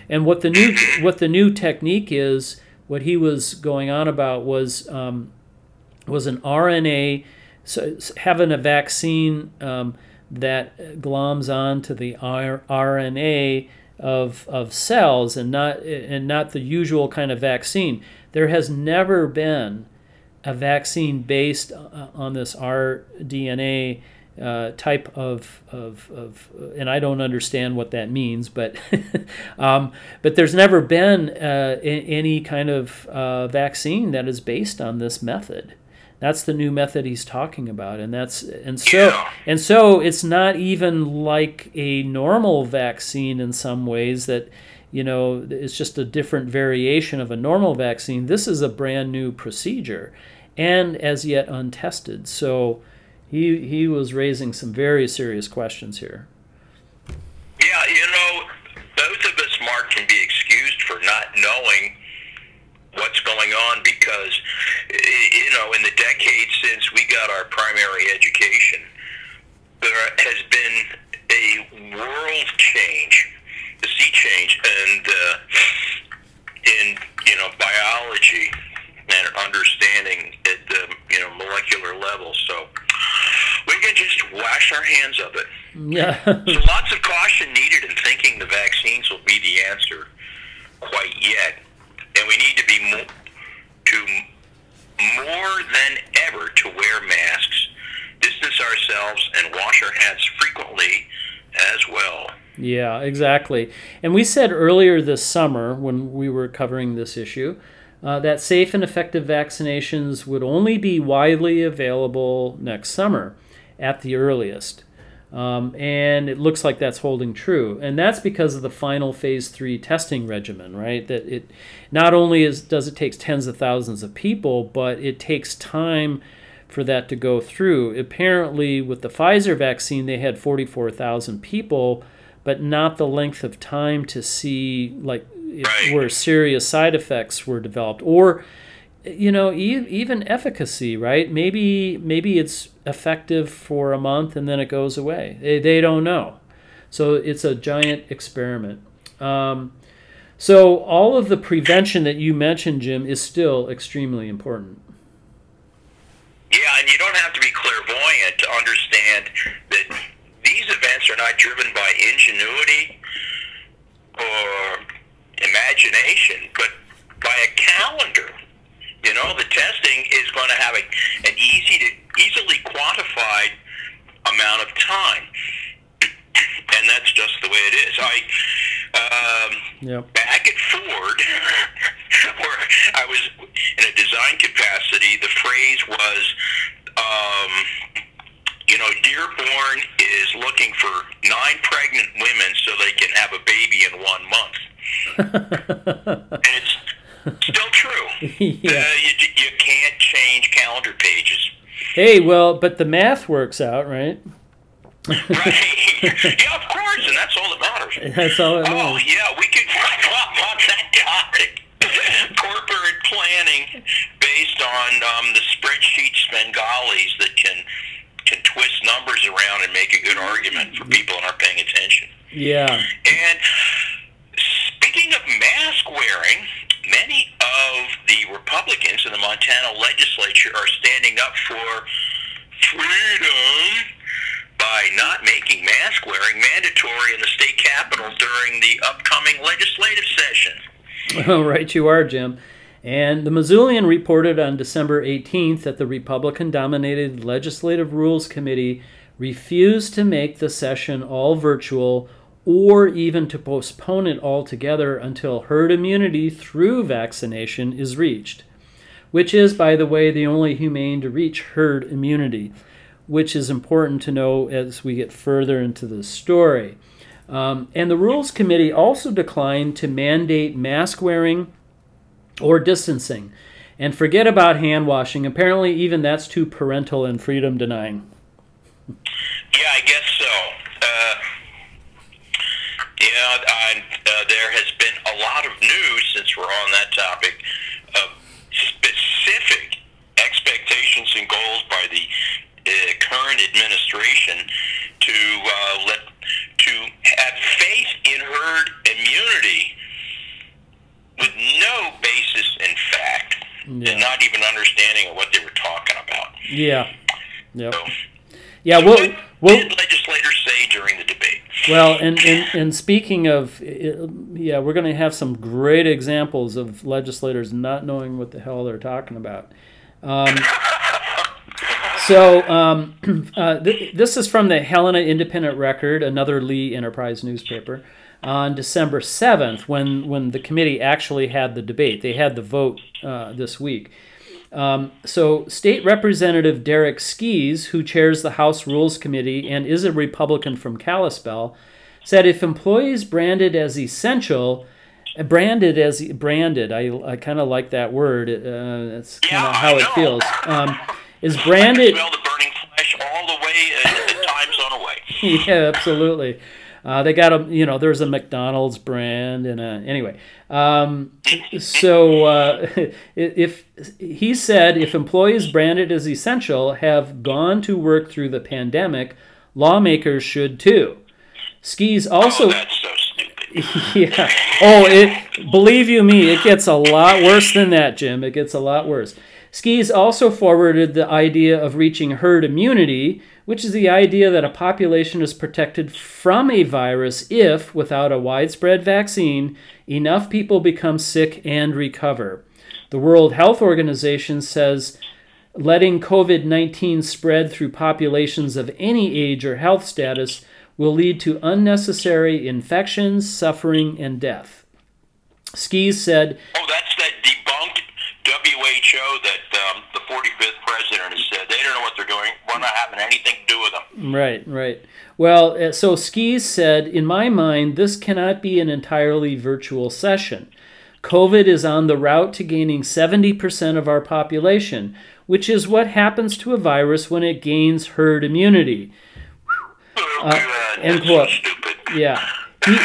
And what the new what the new technique is, what he was going on about was um, was an RNA, so having a vaccine um, that gloms onto the R- RNA of, of cells and not and not the usual kind of vaccine. There has never been a vaccine based on this rDNA uh, type of, of, of, and I don't understand what that means, but [laughs] um, but there's never been uh, any kind of uh, vaccine that is based on this method. That's the new method he's talking about, and that's and so Yeah. and so it's not even like a normal vaccine in some ways that you know it's just a different variation of a normal vaccine. This is a brand new procedure, and as yet untested. So he he was raising some very serious questions here. Yeah, you know, both of us, Mark, can be excused for not knowing what's going on because, you know, in the decades since we got our primary education, there has been a world change, a sea change, and uh, in you know biology and understanding at the you know molecular level. So we can just wash our hands of it. Yeah, So lots of caution needed in thinking the vaccines will be the answer quite yet, and we need to be mo- to more than ever to wear masks, distance ourselves, and wash our hands frequently as well. Yeah, exactly. And we said earlier this summer when we were covering this issue. Uh, that safe and effective vaccinations would only be widely available next summer at the earliest. Um, and it looks like that's holding true. And that's because of the final phase three testing regimen, right? That it not only is does it take tens of thousands of people, but it takes time for that to go through. Apparently, with the Pfizer vaccine, they had 44,000 people, but not the length of time to see like if, Right. where serious side effects were developed or you know e- even efficacy right? Maybe maybe it's effective for a month and then it goes away. They, they don't know. So it's a giant experiment. Um, so all of the prevention that you mentioned jim is still extremely important. Yeah, and you don't have to be clairvoyant to understand that these events are not driven by ingenuity or imagination, but by a calendar. You know, the testing is going to have a, an easy to easily quantified amount of time, and that's just the way it is. I um, yep back at Ford, [laughs] where I was in a design capacity, the phrase was, um, you know, Dearborn is looking for nine pregnant women so they can have a baby in one month. [laughs] and it's still true. [laughs] yeah Uh, you, you can't change calendar pages. hey well but the math works out right Right? [laughs] yeah, of course, and that's all that matters. that's all it Oh matters. yeah, we could on that topic. Corporate planning based on um, the spreadsheet Svengalis that can can twist numbers around and make a good argument for people that aren't paying attention. yeah And speaking of mask wearing, many of the Republicans in the Montana legislature are standing up for freedom by not making mask wearing mandatory in the state capitol during the upcoming legislative session. Oh, [laughs] right, you are, Jim. And the Missoulian reported on December 18th that the Republican dominated Legislative Rules Committee refused to make the session all virtual or even to postpone it altogether until herd immunity through vaccination is reached, which is, by the way, the only humane to reach herd immunity, which is important to know as we get further into the story. Um, and the Rules Committee also declined to mandate mask wearing or distancing. And forget about hand washing. Apparently, even that's too parental and freedom denying. Yeah, I guess so. Uh, yeah, I, uh, there has been a lot of news since we're on that topic of specific expectations and goals by the uh, current administration to uh, let to have faith in herd immunity with no basis in fact Yeah. and not even understanding of what they were talking about. Yeah. Yep. So, Yeah. so Well, what well, did legislators say during the debate? well, and, and, and speaking of, yeah, we're going to have some great examples of legislators not knowing what the hell they're talking about. Um, So um, [clears throat] uh, th- this is from the Helena Independent Record, another Lee Enterprise newspaper, on December seventh, when when the committee actually had the debate. They had the vote uh, this week. Um, so, State Representative Derek Skees, who chairs the House Rules Committee and is a Republican from Kalispell, said if employees branded as essential, branded as branded, I, I kind of like that word. Uh, that's kind of Yeah, how it feels. Um, is branded? smell the burning flesh all the way the time zone away. [laughs] yeah, absolutely. Uh, they got a, you know, there's a McDonald's brand and a, anyway. Um, so uh, [laughs] if he said if employees branded as essential have gone to work through the pandemic, lawmakers should too. Skees also. oh, that's so stupid. [laughs] yeah. Oh, it. Believe you me, it gets a lot worse than that, Jim. It gets a lot worse. Skees also forwarded the idea of reaching herd immunity, which is the idea that a population is protected from a virus if, without a widespread vaccine, enough people become sick and recover. The World Health Organization says letting COVID 19 spread through populations of any age or health status will lead to unnecessary infections, suffering, and death. Skees said, Oh, that's that debunked WHO that um, the 45th president has said. They don't know what they're doing. We're not having anything to do with them. Right, right. Well, uh, so Skees said, in my mind, this cannot be an entirely virtual session. COVID is on the route to gaining 70% of our population, which is what happens to a virus when it gains herd immunity. Oh, Uh, end so quote. stupid. Yeah. He,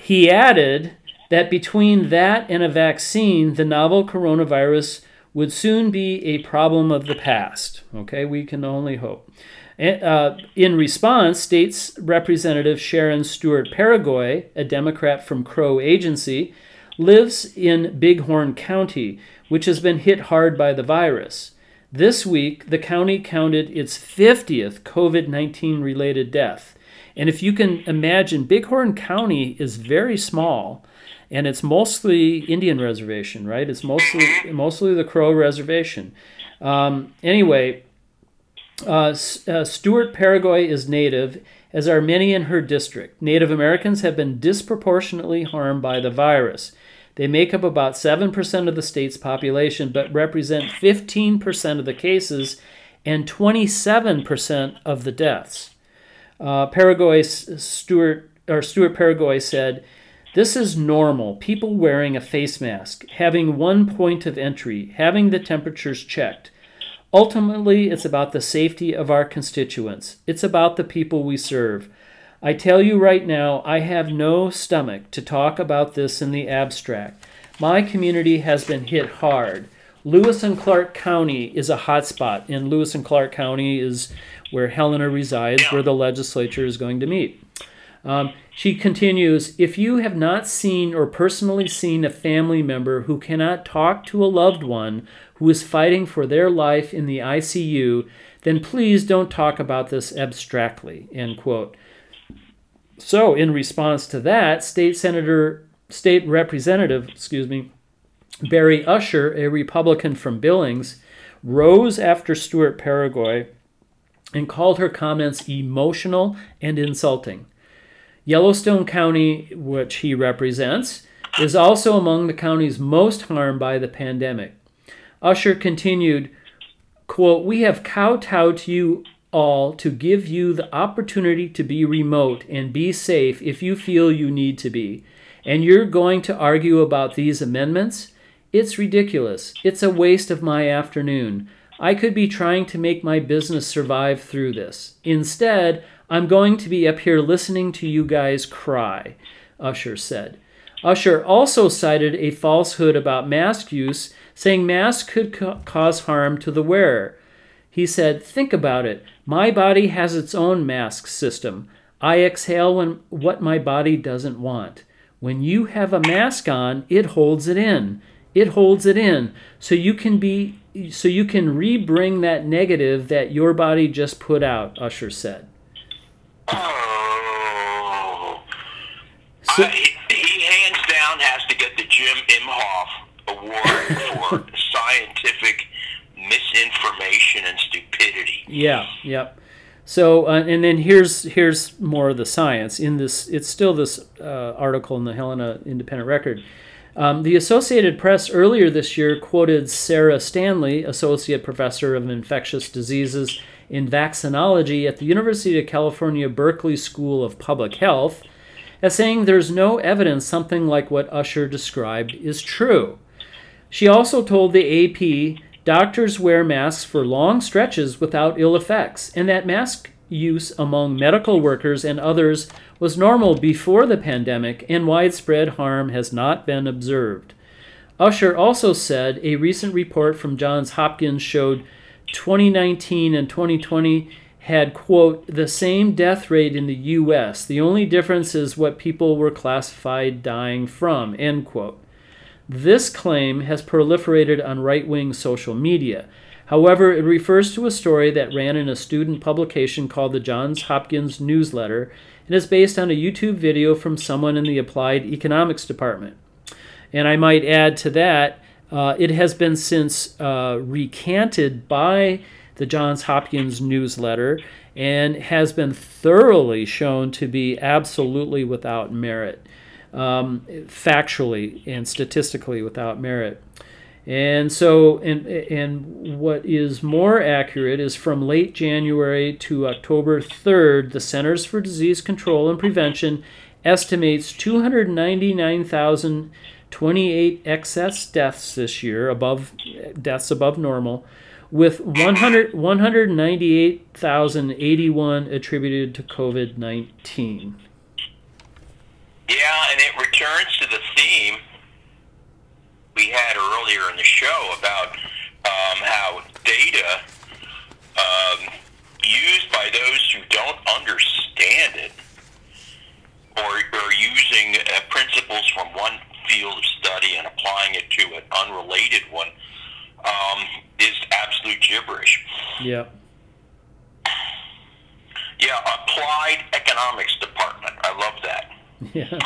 he added that between that and a vaccine, the novel coronavirus would soon be a problem of the past. Okay, we can only hope. Uh, in response, State's Representative Sharon Stewart Peregoy, a Democrat from Crow Agency, lives in Bighorn County, which has been hit hard by the virus. This week, the county counted its 50th COVID 19 related death. And if you can imagine, Bighorn County is very small, and it's mostly Indian reservation, right? It's mostly mostly the Crow reservation. Um, anyway, uh, uh, Stewart Peregoy is native, as are many in her district. Native Americans have been disproportionately harmed by the virus. They make up about 7% of the state's population, but represent 15% of the cases and 27% of the deaths. Uh, Peregoy Stewart or Stewart Peregoy said, "This is normal. People wearing a face mask, having one point of entry, having the temperatures checked. Ultimately, it's about the safety of our constituents. It's about the people we serve. I tell you right now, I have no stomach to talk about this in the abstract. My community has been hit hard. Lewis and Clark County is a hotspot, and Lewis and Clark County is where Helena resides, where the legislature is going to meet. Um, she continues If you have not seen or personally seen a family member who cannot talk to a loved one who is fighting for their life in the ICU, then please don't talk about this abstractly. End quote. So, in response to that, State Senator, State Representative, excuse me, Barry Usher, a Republican from Billings, rose after Stewart Peregoy and called her comments emotional and insulting. Yellowstone County, which he represents, is also among the counties most harmed by the pandemic. Usher continued, quote, We have kowtowed to you all to give you the opportunity to be remote and be safe if you feel you need to be. And you're going to argue about these amendments? It's ridiculous. It's a waste of my afternoon. I could be trying to make my business survive through this. Instead, I'm going to be up here listening to you guys cry, Usher said. Usher also cited a falsehood about mask use, saying masks could ca- cause harm to the wearer. He said, Think about it. My body has its own mask system. I exhale when what my body doesn't want. When you have a mask on, it holds it in. It holds it in. So you can be so you can rebring that negative that your body just put out, Usher said. Oh. So- Uh, he, he hands down has to get the Jim Inhofe Award for [laughs] scientific misinformation and stupidity. Yeah, yep. So, uh, and then here's here's more of the science in this. It's still this uh, article in the Helena Independent Record. Um, the Associated Press earlier this year quoted Sarah Stanley, associate professor of infectious diseases in vaccinology at the University of California Berkeley School of Public Health, as saying there's no evidence something like what Usher described is true. She also told the AP doctors wear masks for long stretches without ill effects, and that mask use among medical workers and others was normal before the pandemic, and widespread harm has not been observed. Usher also said a recent report from Johns Hopkins showed 2019 and 2020 had, quote, the same death rate in the US. The only difference is what people were classified dying from, end quote. This claim has proliferated on right wing social media. However, it refers to a story that ran in a student publication called the Johns Hopkins Newsletter and is based on a YouTube video from someone in the Applied Economics Department. And I might add to that, uh, it has been since uh, recanted by the Johns Hopkins newsletter and has been thoroughly shown to be absolutely without merit, um, factually and statistically without merit. And so, and, and what is more accurate is from late January to October 3rd, the Centers for Disease Control and Prevention estimates 299,028 excess deaths this year, above deaths above normal, with 100, 198,081 attributed to COVID 19. Yeah, and it returns to the theme we had earlier in the show about um, how data um, used by those who don't understand it or, or using uh, principles from one field of study and applying it to an unrelated one um, is absolute gibberish. Yeah. Yeah, applied economics department. I love that. [laughs] [laughs] Yeah.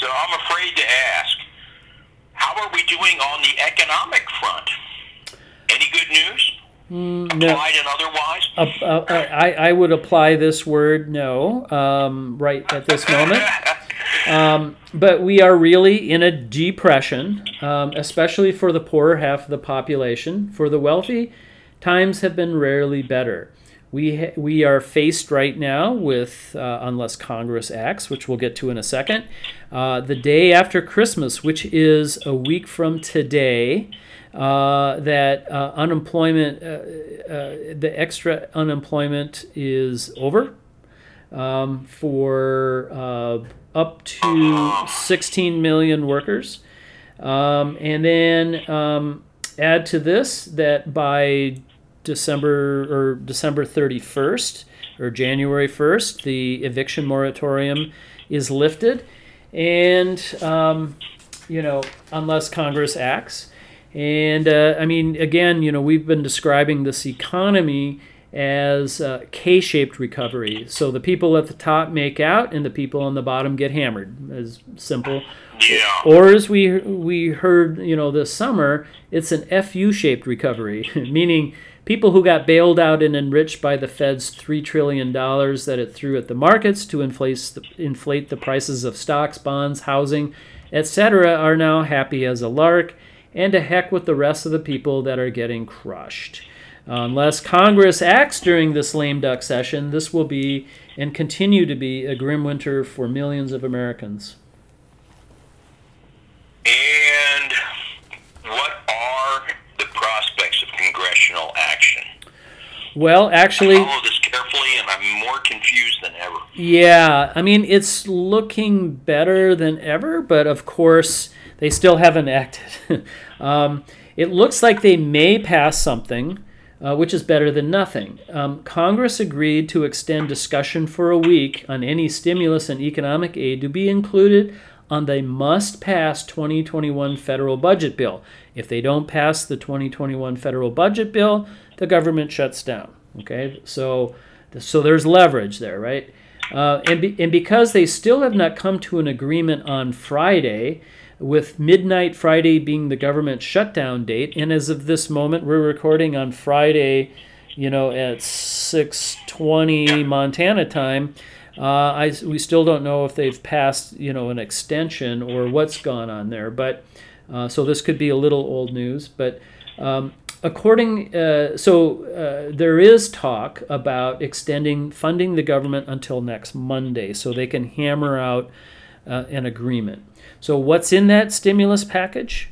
So I'm afraid to ask, how are we doing on the economic front? Any good news? Mm, no. Applied and otherwise? Uh, uh, I, I would apply this word no um, right at this moment. [laughs] Um, but we are really in a depression, um, especially for the poorer half of the population. For the wealthy, times have been rarely better. We, ha- we are faced right now with, uh, unless Congress acts, which we'll get to in a second, uh, the day after Christmas, which is a week from today, uh, that uh, unemployment, uh, uh, the extra unemployment is over um, for up to 16 million workers. Um, and then um, add to this that by December or December 31st or January 1st, the eviction moratorium is lifted. And, um, you know, unless Congress acts. And uh, I mean, again, you know, we've been describing this economy as uh, K shaped recovery. So the people at the top make out and the people on the bottom get hammered. As simple. Yeah. Or as we, we heard, you know, this summer, it's an FU shaped recovery, [laughs] meaning people who got bailed out and enriched by the Fed's $3 trillion that it threw at the markets to inflate the, inflate the prices of stocks, bonds, housing, etc., are now happy as a lark, and to heck with the rest of the people that are getting crushed. Unless Congress acts during this lame duck session, this will be and continue to be a grim winter for millions of Americans. And what are the prospects of congressional action? Well, actually, I follow this carefully, and I'm more confused than ever. Yeah, I mean, it's looking better than ever, but of course, they still haven't [laughs] acted. um, it looks like they may pass something, uh, which is better than nothing. Um, Congress agreed to extend discussion for a week on any stimulus and economic aid to be included on the must pass 2021 federal budget bill. If they don't pass the 2021 federal budget bill, the government shuts down. Okay, so so there's leverage there, right? Uh, and, be, and because they still have not come to an agreement on Friday, with midnight Friday being the government shutdown date. And as of this moment, we're recording on Friday, you know, at 6:20 Montana time. Uh, I, we still don't know if they've passed, you know, an extension or what's gone on there. But uh, so this could be a little old news. But um, according, uh, so uh, there is talk about extending funding the government until next Monday, so they can hammer out uh, an agreement. So what's in that stimulus package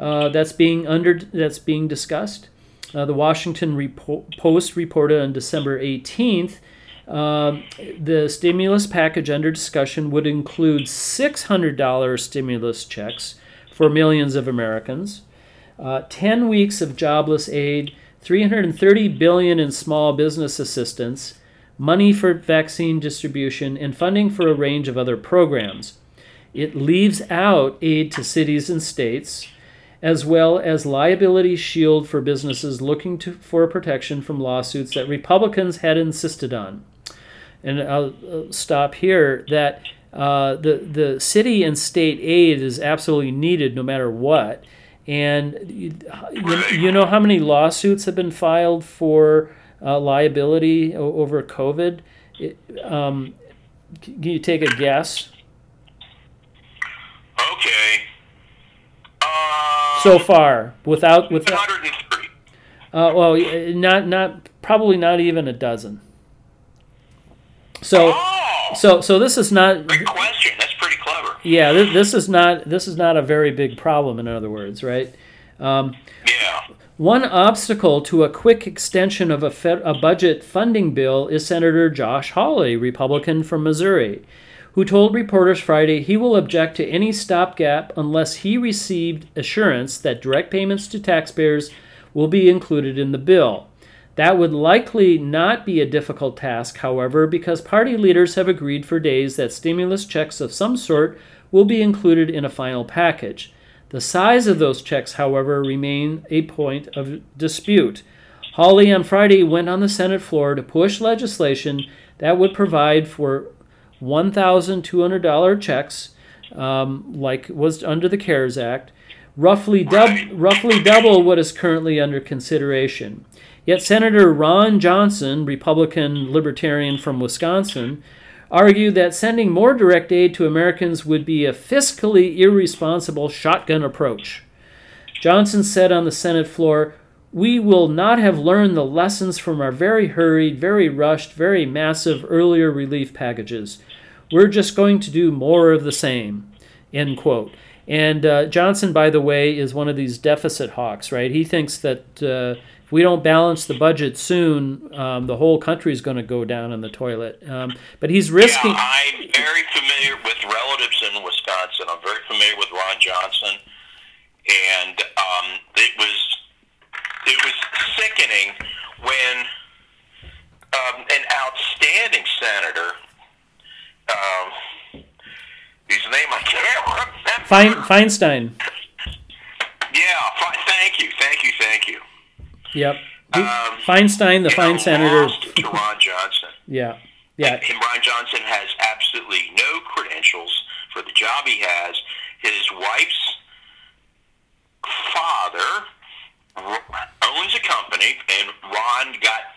uh, that's being under that's being discussed? the Washington Repo- Post reported on December 18th um, the stimulus package under discussion would include $600 stimulus checks for millions of Americans, uh, 10 weeks of jobless aid, 330 billion in small business assistance, money for vaccine distribution, and funding for a range of other programs. It leaves out aid to cities and states, as well as liability shield for businesses looking to, for protection from lawsuits that Republicans had insisted on and I'll stop here, that uh, the, the city and state aid is absolutely needed no matter what. And you, you know how many lawsuits have been filed for uh, liability over COVID? It, um, can you take a guess? Okay. Uh, so far, without without. 103. Uh, well, not not probably not even a dozen. So, oh, so, so this is not. Good question. That's. Yeah, this, this is not. This is not a very big problem. In other words, right? Um, yeah. One obstacle to a quick extension of a, fed, a budget funding bill is Senator Josh Hawley, Republican from Missouri, who told reporters Friday he will object to any stopgap unless he received assurance that direct payments to taxpayers will be included in the bill. That would likely not be a difficult task, however, because party leaders have agreed for days that stimulus checks of some sort will be included in a final package. The size of those checks, however, remain a point of dispute. Hawley on Friday went on the Senate floor to push legislation that would provide for $1,200 checks, um, like was under the CARES Act, roughly, dub- roughly double what is currently under consideration. Yet Senator Ron Johnson, Republican libertarian from Wisconsin, argued that sending more direct aid to Americans would be a fiscally irresponsible shotgun approach. Johnson said on the Senate floor, We will not have learned the lessons from our very hurried, very rushed, very massive earlier relief packages. We're just going to do more of the same. End quote. And uh, Johnson, by the way, is one of these deficit hawks, right? He thinks that uh, if we don't balance the budget soon, um, the whole country is going to go down in the toilet. Um, but he's risking. Yeah, I'm very familiar with relatives in Wisconsin. I'm very familiar with Ron Johnson, and um, it was it was sickening when um, an outstanding senator. Um, his name I can't remember. Fein, Feinstein. Yeah, thank you, thank you, thank you. Yep. Um, Feinstein, the fine senator. to Ron Johnson. yeah. Yeah. And, and Ron Johnson has absolutely no credentials for the job he has. His wife's father owns a company, and Ron got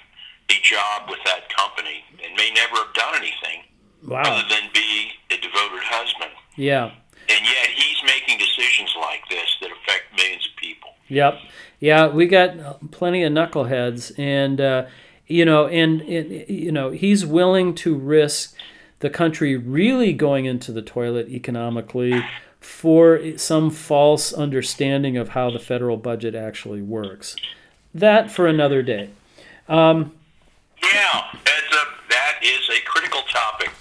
a job with that company and may never have done anything wow. other than be a devoted husband. Yeah. And yet he's making decisions like this that affect millions of people. Yep. Yeah, we got plenty of knuckleheads, and uh, you know, and, and you know, he's willing to risk the country really going into the toilet economically for some false understanding of how the federal budget actually works. That for another day. Um, yeah, a, that is a critical topic.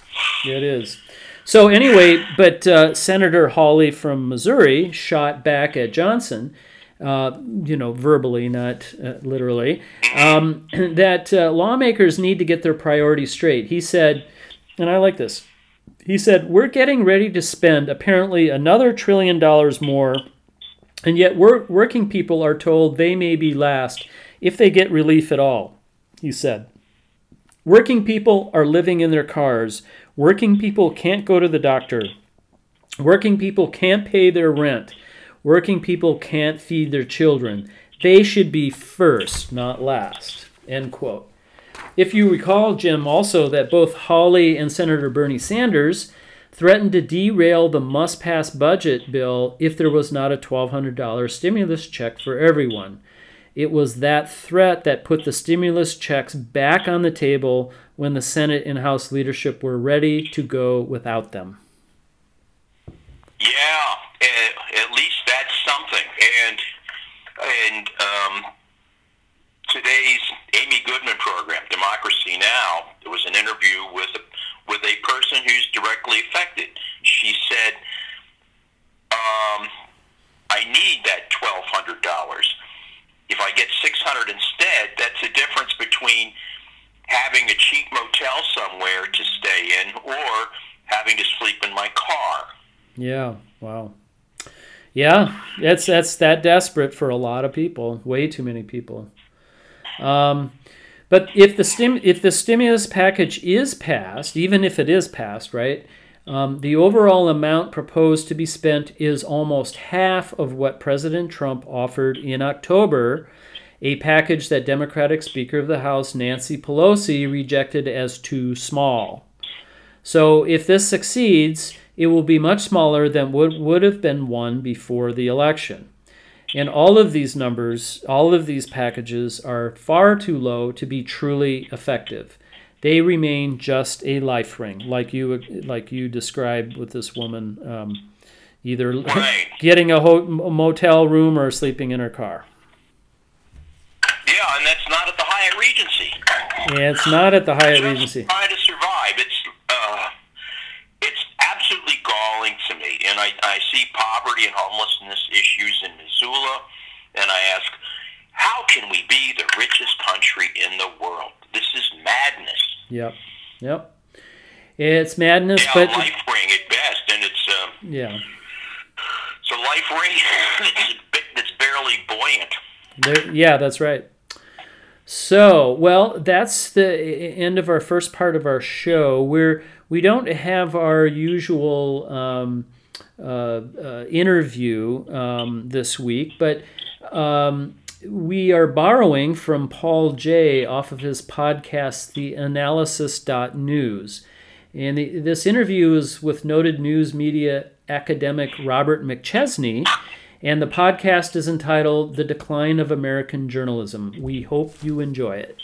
It is. So anyway, but uh, Senator Hawley from Missouri shot back at Johnson uh, you know, verbally, not uh, literally, um, [clears throat] that uh, lawmakers need to get their priorities straight. He said, and I like this. He said, We're getting ready to spend apparently another trillion dollars more, and yet work- working people are told they may be last if they get relief at all, he said. Working people are living in their cars. Working people can't go to the doctor. Working people can't pay their rent. Working people can't feed their children. They should be first, not last. End quote. If you recall, Jim, also that both Hawley and Senator Bernie Sanders threatened to derail the must pass budget bill if there was not a $1,200 stimulus check for everyone. It was that threat that put the stimulus checks back on the table when the Senate and House leadership were ready to go without them. Yeah, at least that's something. And and um, today's Amy Goodman program, Democracy Now, there was an interview with a, with a person who's directly affected. She said, um, "I need that twelve hundred dollars. If I get six hundred instead, that's the difference between having a cheap motel somewhere to stay in or having to sleep in my car." Yeah. Wow. Yeah, that's that's that desperate for a lot of people. Way too many people. Um, but if the stim if the stimulus package is passed, even if it is passed, right, um, the overall amount proposed to be spent is almost half of what President Trump offered in October, a package that Democratic Speaker of the House Nancy Pelosi rejected as too small. So if this succeeds, it will be much smaller than what would have been won before the election. And all of these numbers, all of these packages are far too low to be truly effective. They remain just a life ring, like you like you described with this woman, um, either right. [laughs] getting a, ho- motel room or sleeping in her car. Yeah, and that's not at the Hyatt Regency. Yeah, it's not at the Hyatt Regency. Trying to survive. It's uh, it's absolutely galling to me, and I, see poverty and homelessness issues in Missoula, and I ask, how can we be the richest country in the world? This is madness. Yep, yep. It's madness, Yeah, but life ring at best, and it's um, yeah, [laughs] it's a life ring that's, that's barely buoyant. There, yeah, that's right. So, well, that's the end of our first part of our show. We're we don't have our usual um, interview um, this week, but um, we are borrowing from Paul Jay off of his podcast, The Analysis.news. And the, this interview is with noted news media academic Robert McChesney. And the podcast is entitled The Decline of American Journalism. We hope you enjoy it.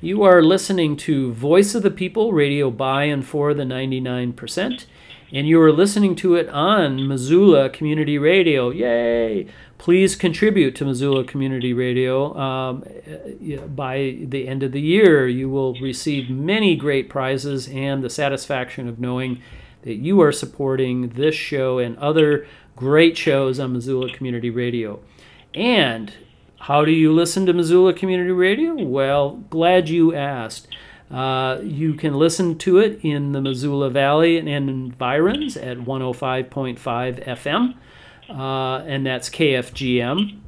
You are listening to Voice of the People, radio by and for the 99%, and you are listening to it on Missoula Community Radio. Yay! Please contribute to Missoula Community Radio. Um, by the end of the year, you will receive many great prizes and the satisfaction of knowing that you are supporting this show and other great shows on Missoula Community Radio. And how do you listen to Missoula Community Radio? Well, glad you asked. Uh, you can listen to it in the Missoula Valley and environs at 105.5 FM, uh, and that's KFGM,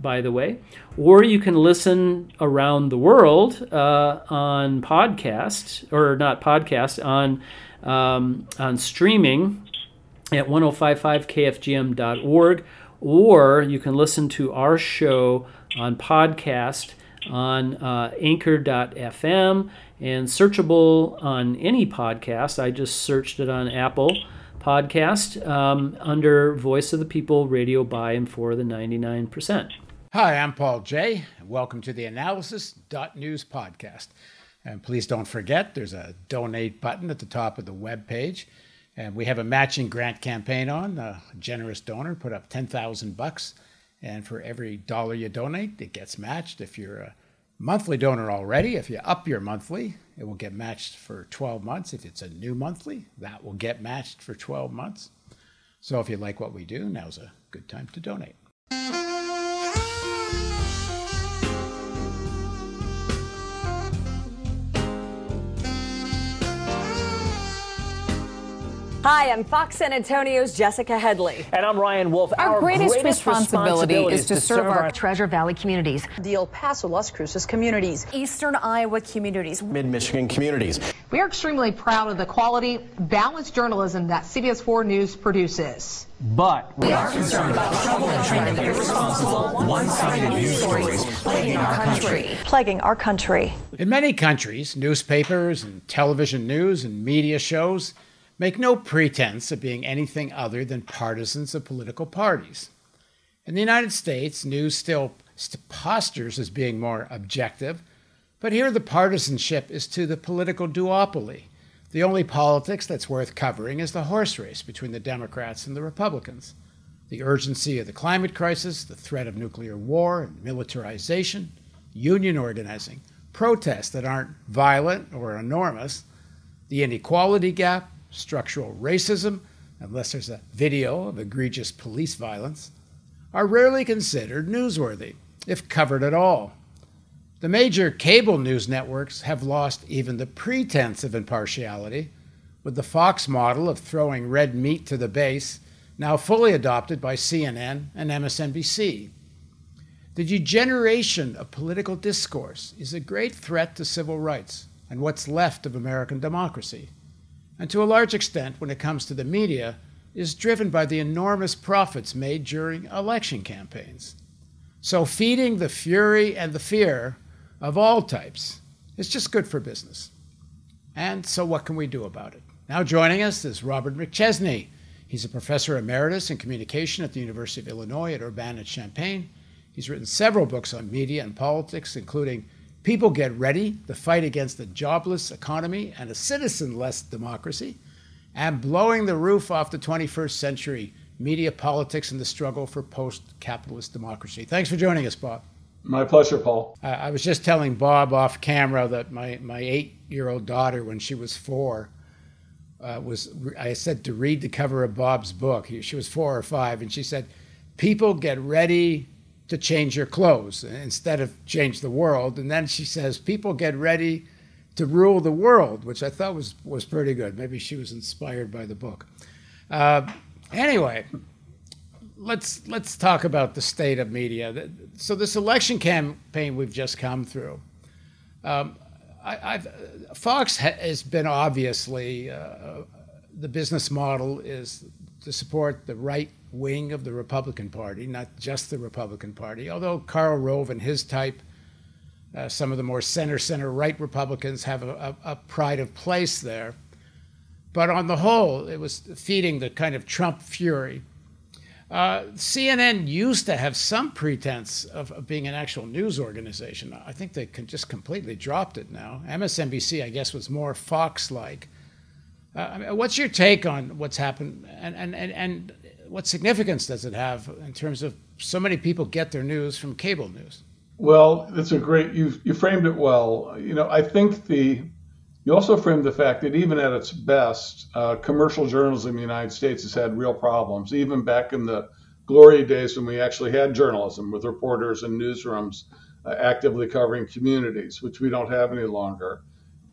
by the way. Or you can listen around the world uh, on podcast, or not podcast, on um, on streaming at 1055kfgm.org, or you can listen to our show on podcast on uh, anchor.fm and searchable on any podcast. I just searched it on Apple Podcast um, under Voice of the People Radio by and for the 99%. Hi, I'm Paul Jay. Welcome to the Analysis.news podcast. And please don't forget, there's a donate button at the top of the web page. And we have a matching grant campaign on. A generous donor put up 10,000 bucks, and for every dollar you donate, it gets matched. If you're a monthly donor already, if you up your monthly, it will get matched for 12 months. If it's a new monthly, that will get matched for 12 months. So if you like what we do, now's a good time to donate. Hi, I'm Fox San Antonio's Jessica Headley. And I'm Ryan Wolf. Our, our greatest, greatest responsibility, responsibility, is to, to serve, serve our, our Treasure Valley communities, the El Paso, Las Cruces communities, Eastern Iowa communities, Mid Michigan communities. We are extremely proud of the quality, balanced journalism that CBS 4 News produces. But we are concerned about troubling and irresponsible, one-sided news stories plaguing our country. Plaguing our country. In many countries, newspapers and television news and media shows make no pretense of being anything other than partisans of political parties. In the United States, news still postures as being more objective, but here the partisanship is to the political duopoly. The only politics that's worth covering is the horse race between the Democrats and the Republicans. The urgency of the climate crisis, the threat of nuclear war and militarization, union organizing, protests that aren't violent or enormous, the inequality gap, structural racism, unless there's a video of egregious police violence, are rarely considered newsworthy, if covered at all. The major cable news networks have lost even the pretense of impartiality, with the Fox model of throwing red meat to the base now fully adopted by CNN and MSNBC. The degeneration of political discourse is a great threat to civil rights and what's left of American democracy and to a large extent, when it comes to the media, is driven by the enormous profits made during election campaigns. So, feeding the fury and the fear of all types is just good for business. And so, what can we do about it? Now, joining us is Robert McChesney. He's a professor emeritus in communication at the University of Illinois at Urbana Champaign. He's written several books on media and politics, including People get ready, the fight against a jobless economy and a citizen less democracy, and blowing the roof off the 21st century media politics and the struggle for post capitalist democracy. Thanks for joining us, Bob. My pleasure, Paul. Uh, I was just telling Bob off camera that my, my eight year old daughter, when she was four, uh, was I said to read the cover of Bob's book. She was four or five, and she said, "People get ready to change your clothes instead of change the world. And then she says, people get ready to rule the world, which I thought was, was pretty good. Maybe she was inspired by the book. Uh, anyway, let's, let's talk about the state of media. So, this election campaign we've just come through, um, I, Fox has been obviously uh, the business model is to support the right wing of the Republican Party, not just the Republican Party, although Karl Rove and his type, uh, some of the more center center right Republicans have a, a, a, pride of place there. But on the whole, it was feeding the kind of Trump fury. Uh, CNN used to have some pretense of, of, being an actual news organization. I think they just completely dropped it now. MSNBC, I guess, was more Fox like. Uh, I mean, what's your take on what's happened? And, and, and, and what significance does it have in terms of so many people get their news from cable news? Well, it's a great you you framed it well. You know, I think the you also framed the fact that even at its best, uh, commercial journalism in the United States has had real problems. Even back in the glory days when we actually had journalism with reporters and newsrooms uh, actively covering communities, which we don't have any longer.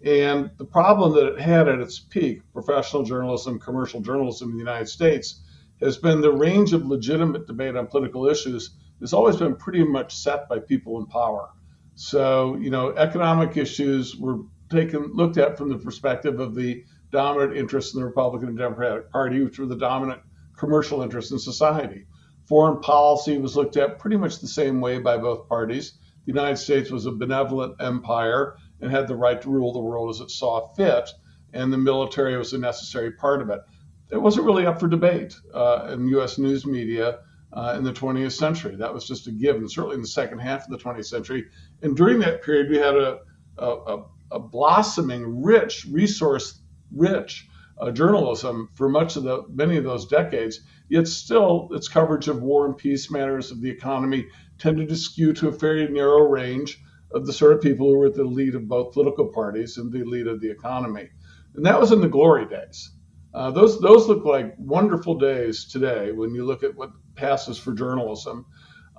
And the problem that it had at its peak, professional journalism, commercial journalism in the United States, has been the range of legitimate debate on political issues has always been pretty much set by people in power. So, you know, economic issues were taken looked at from the perspective of the dominant interests in the Republican and Democratic Party, which were the dominant commercial interests in society. Foreign policy was looked at pretty much the same way by both parties. The United States was a benevolent empire and had the right to rule the world as it saw fit, and the military was a necessary part of it it wasn't really up for debate uh, in U.S. news media uh, in the 20th century. That was just a given, certainly in the second half of the 20th century. And during that period, we had a, a, a blossoming, rich, resource-rich uh, journalism for much of the many of those decades. Yet still, its coverage of war and peace matters of the economy tended to skew to a very narrow range of the sort of people who were at the lead of both political parties and the lead of the economy. And that was in the glory days. Uh, those those look like wonderful days today when you look at what passes for journalism,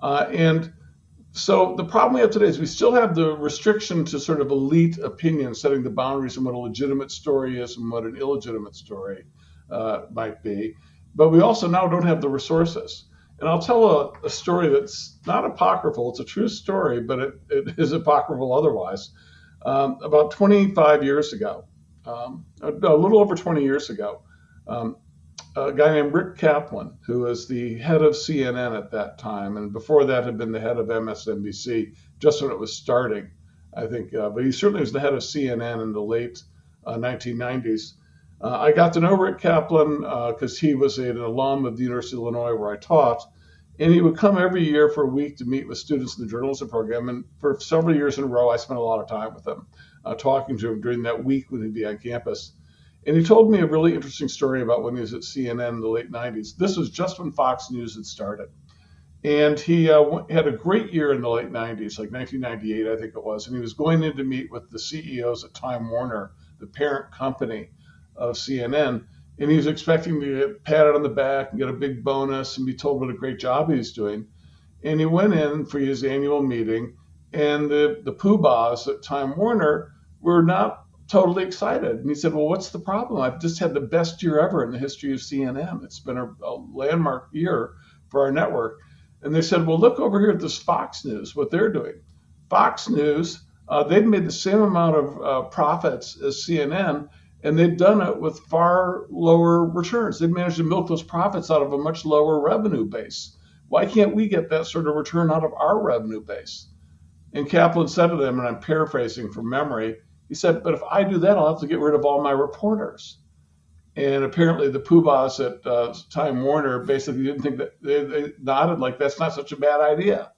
uh, and so the problem we have today is we still have the restriction to sort of elite opinion, setting the boundaries on what a legitimate story is and what an illegitimate story. uh, might be. But we also now don't have the resources. And I'll tell a, a, story that's not apocryphal. It's a true story, but it, it is apocryphal otherwise. Um, about 25 years ago, um, a, a, little over 20 years ago, um, a guy named Rick Kaplan, who was the head of CNN at that time, and before that had been the head of MSNBC just when it was starting, I think. Uh, but he certainly was the head of CNN in the late uh, 1990s. Uh, I got to know Rick Kaplan because uh, he was an alum of the University of Illinois where I taught. And he would come every year for a week to meet with students in the journalism program. And for several years in a row, I spent a lot of time with him, uh, talking to him during that week when he'd be on campus. And he told me a really interesting story about when he was at CNN in the late 90s. This was just when Fox News had started. And he uh, had a great year in the late 90s, like 1998, I think it was. And he was going in to meet with the CEOs at Time Warner, the parent company of CNN. And he was expecting to get patted on the back and get a big bonus and be told what a great job he was doing. And he went in for his annual meeting, and the, the poobahs at Time Warner were not totally excited. And he said, Well, what's the problem? I've just had the best year ever in the history of CNN. It's been a, a landmark year for our network. And they said, Well, look over here at this Fox News, what they're doing. Fox News, uh, they've made the same amount of uh, profits as CNN, and they've done it with far lower returns. They've managed to milk those profits out of a much lower revenue base. Why can't we get that sort of return out of our revenue base? And Kaplan said to them, and I'm paraphrasing from memory, he said, But if I do that, I'll have to get rid of all my reporters. And apparently, the poobahs at uh, Time Warner basically didn't think that they, they, nodded like that's not such a bad idea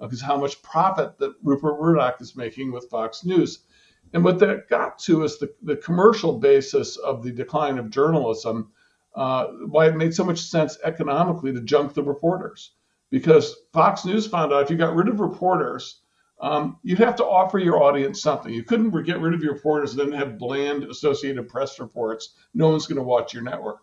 because uh, how much profit that Rupert Murdoch is making with Fox News. And what that got to is the, the commercial basis of the decline of journalism, uh, why it made so much sense economically to junk the reporters. Because Fox News found out if you got rid of reporters, um, you'd have to offer your audience something. You couldn't get rid of your reporters and then have bland Associated Press reports. No one's going to watch your network.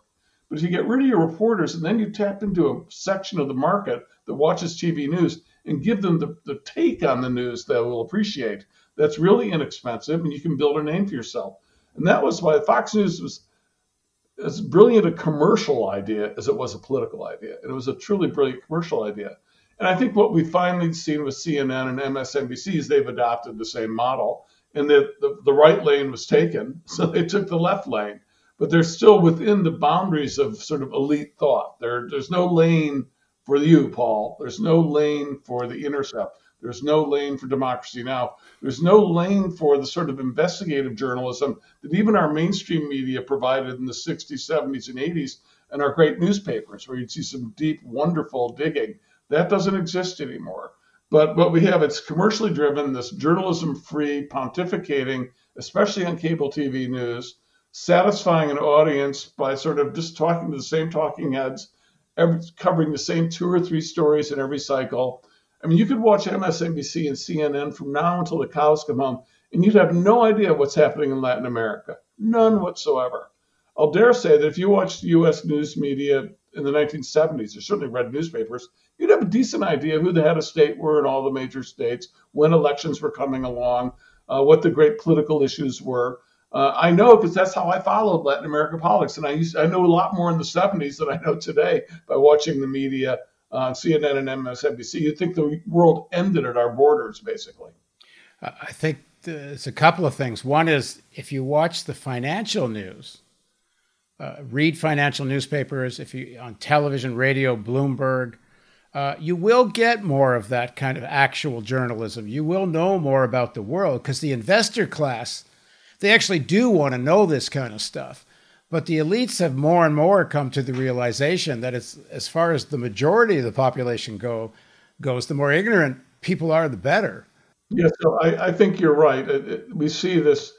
But if you get rid of your reporters and then you tap into a section of the market that watches TV news and give them the, the take on the news they will appreciate, that's really inexpensive and you can build a name for yourself. And that was why Fox News was as brilliant a commercial idea as it was a political idea. And it was a truly brilliant commercial idea. And I think what we've finally seen with CNN and MSNBC is they've adopted the same model, and the, the, the right lane was taken, [laughs] so they took the left lane. But they're still within the boundaries of sort of elite thought. There, there's no lane for you, Paul. There's no lane for the intercept. There's no lane for democracy now. There's no lane for the sort of investigative journalism that even our mainstream media provided in the 60s, 70s, and 80s, and our great newspapers, where you'd see some deep, wonderful digging. That doesn't exist anymore. But what we have, it's commercially driven, this journalism free pontificating, especially on cable TV news, satisfying an audience by sort of just talking to the same talking heads, every, covering the same two or three stories in every cycle. I mean, you could watch MSNBC and CNN from now until the cows come home, and you'd have no idea what's happening in Latin America. None whatsoever. I'll dare say that if you watched U.S. news media in the 1970s, or certainly read newspapers, you'd have a decent idea who the head of state were in all the major states, when elections were coming along, uh, what the great political issues were. Uh, I know because that's how I followed Latin American politics, and I used I know a lot more in the 70s than I know today by watching the media on uh, CNN and MSNBC. You'd think the world ended at our borders, basically. I think there's a couple of things. One is if you watch the financial news, uh, read financial newspapers, if you on television, radio, Bloomberg, uh, you will get more of that kind of actual journalism. You will know more about the world because the investor class, they actually do want to know this kind of stuff. But the elites have more and more come to the realization that it's as far as the majority of the population go goes, the more ignorant people are, the better. Yeah, so I, I think you're right. We see this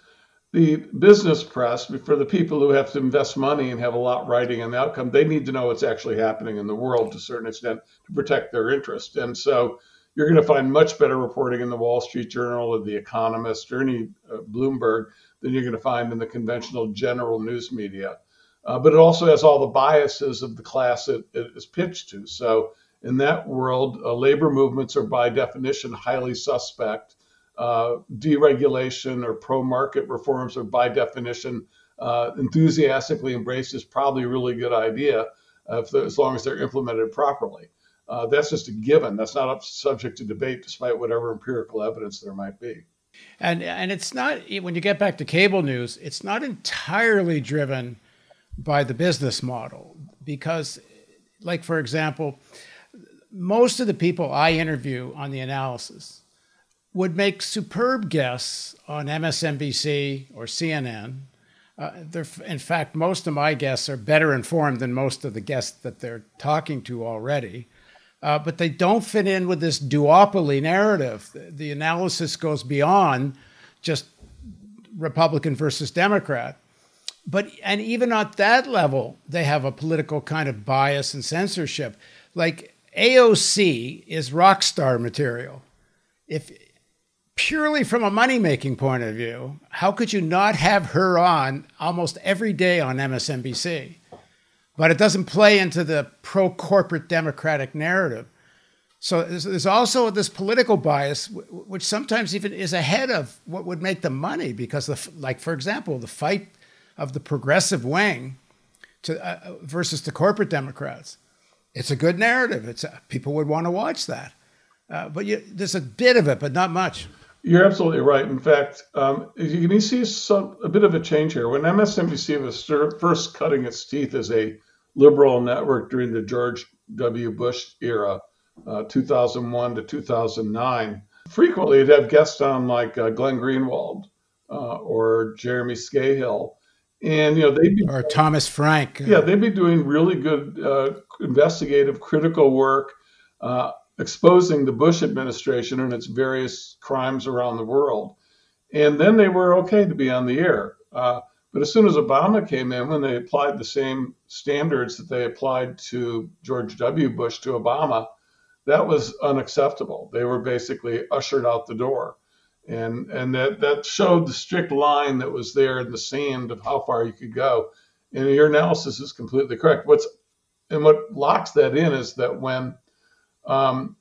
the business press, for the people who have to invest money and have a lot writing on the outcome, they need to know what's actually happening in the world to a certain extent to protect their interest. And so you're going to find much better reporting in the Wall Street Journal or The Economist or any uh, Bloomberg than you're going to find in the conventional general news media. Uh, but it also has all the biases of the class it, it is pitched to. So in that world, uh, labor movements are by definition highly suspect uh, deregulation or pro market reforms are by definition uh, enthusiastically embraced as probably a really good idea if, as long as they're implemented properly. Uh, that's just a given. That's not subject to debate, despite whatever empirical evidence there might be. And and it's not when you get back to cable news, it's not entirely driven by the business model because, like for example, most of the people I interview on the analysis would make superb guests on MSNBC or CNN. Uh, in fact, most of my guests are better informed than most of the guests that they're talking to already. Uh, but they don't fit in with this duopoly narrative. The, the analysis goes beyond just Republican versus Democrat. But and even at that level, they have a political kind of bias and censorship. Like AOC is rock star material. If purely from a money making point of view, how could you not have her on almost every day on MSNBC? But it doesn't play into the pro corporate democratic narrative. So there's also this political bias, which sometimes even is ahead of what would make the money, because, the, like for example, the fight of the progressive wing to, uh, versus the corporate Democrats it's a good narrative. It's a, people would want to watch that. Uh, but you, there's a bit of it, but not much. You're absolutely right. In fact, um, you can see some, a bit of a change here. When MSNBC was first cutting its teeth as a liberal network during the George W. Bush era, uh, 2001 to 2009, frequently it'd have guests on like uh, Glenn Greenwald uh, or Jeremy Scahill and you know they'd be or Thomas Frank. Yeah, they'd be doing really good uh, investigative, critical work, uh, exposing the Bush administration and its various crimes around the world. And then they were okay to be on the air. Uh, but as soon as Obama came in, when they applied the same standards that they applied to George W. Bush to Obama, that was unacceptable. They were basically ushered out the door and and that that showed the strict line that was there in the sand of how far you could go. And your analysis is completely correct. What's and what locks that in is that when um,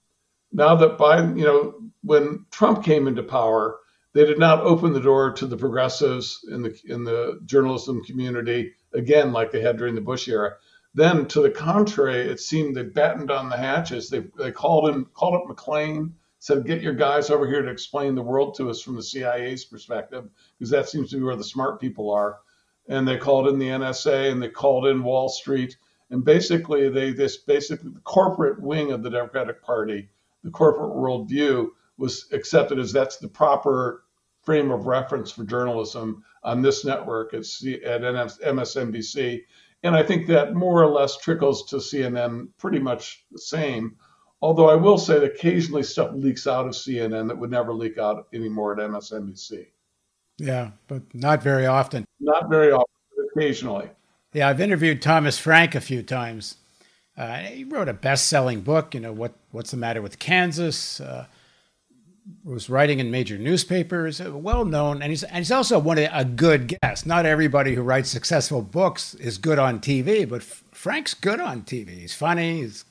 now that Biden, you know, when Trump came into power, they did not open the door to the progressives in the in the journalism community again like they had during the Bush era. Then, to the contrary, it seemed they battened on the hatches. They they called in called up McLean, said, get your guys over here to explain the world to us from the CIA's perspective, because that seems to be where the smart people are. And they called in the NSA and they called in Wall Street. And basically, they this basically the corporate wing of the Democratic Party, the corporate worldview, was accepted as that's the proper frame of reference for journalism on this network at, C, at MSNBC. And I think that more or less trickles to CNN pretty much the same. Although I will say that occasionally stuff leaks out of CNN that would never leak out anymore at MSNBC. Yeah, but not very often. Not very often, occasionally. Yeah, I've interviewed Thomas Frank a few times. Uh, he wrote a best-selling book. You know what? What's the matter with Kansas? Uh, was writing in major newspapers, uh, well known, and he's and he's also one of a good guest. Not everybody who writes successful books is good on TV, but Frank's good on TV. He's funny. He's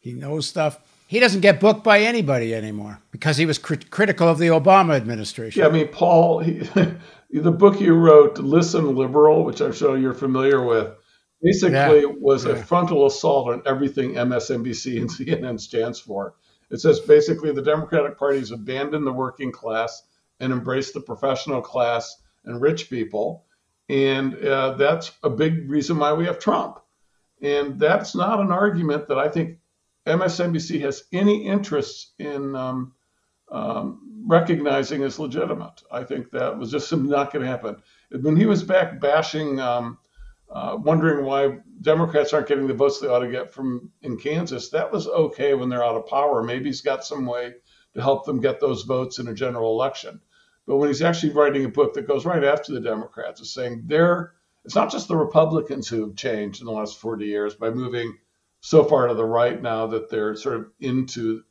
he knows stuff. He doesn't get booked by anybody anymore because he was crit- critical of the Obama administration. Yeah, I mean, Paul, he, [laughs] the book you wrote, Listen Liberal, which I'm sure you're familiar with, basically yeah, was yeah. a frontal assault on everything MSNBC and [laughs] CNN stands for. It says basically the Democratic Party has abandoned the working class and embraced the professional class and rich people. And uh, that's a big reason why we have Trump. And that's not an argument that I think MSNBC has any interest in um, um, recognizing as legitimate. I think that was just not going to happen. When he was back bashing, um, uh, wondering why Democrats aren't getting the votes they ought to get from in Kansas, that was okay when they're out of power. Maybe he's got some way to help them get those votes in a general election. But when he's actually writing a book that goes right after the Democrats, is saying they're it's not just the Republicans who have changed in the last 40 years by moving so far to the right now that they're sort of into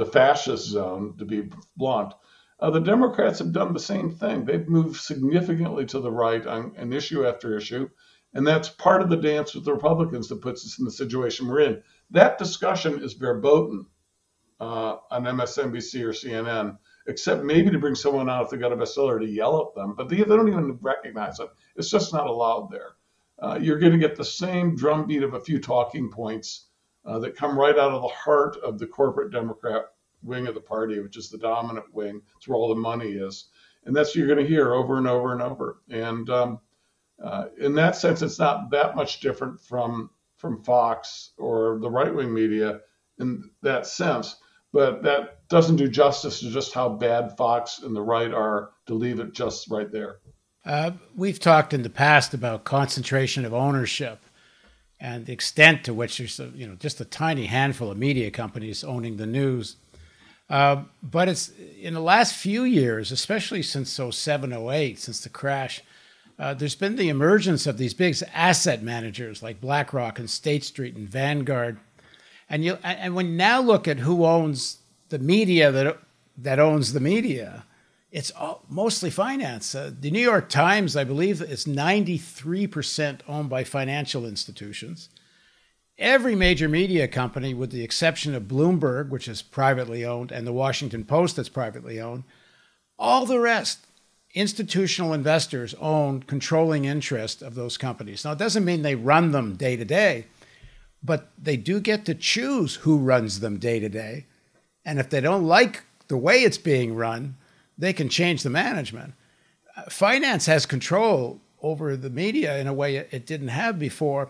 the fascist zone, to be blunt. Uh, the Democrats have done the same thing. They've moved significantly to the right on an issue after issue. And that's part of the dance with the Republicans that puts us in the situation we're in. That discussion is verboten uh, on MSNBC or CNN. except maybe to bring someone out if they got a bestseller to yell at them. But they, they don't even recognize it. It's just not allowed there. Uh, you're going to get the same drumbeat of a few talking points uh, that come right out of the heart of the corporate Democrat wing of the party, which is the dominant wing. It's where all the money is. And that's what you're going to hear over and over and over. And um, uh, in that sense, it's not that much different from from Fox or the right wing media in that sense. But that doesn't do justice to just how bad Fox and the right are to leave it just right there. Uh, we've talked in the past about concentration of ownership and the extent to which there's you know just a tiny handful of media companies owning the news. Uh, but it's in the last few years, especially since 07, 08, since the crash, uh, there's been the emergence of these big asset managers like BlackRock and State Street and Vanguard. And you and when you now look at who owns the media that that owns the media, it's all, mostly finance. Uh, the New York Times, I believe, is 93% owned by financial institutions. Every major media company, with the exception of Bloomberg, which is privately owned, and the Washington Post, that's privately owned, all the rest institutional investors own controlling interest of those companies. Now, it doesn't mean they run them day to day, but they do get to choose who runs them day to day. And if they don't like the way it's being run, they can change the management. Finance has control over the media in a way it didn't have before.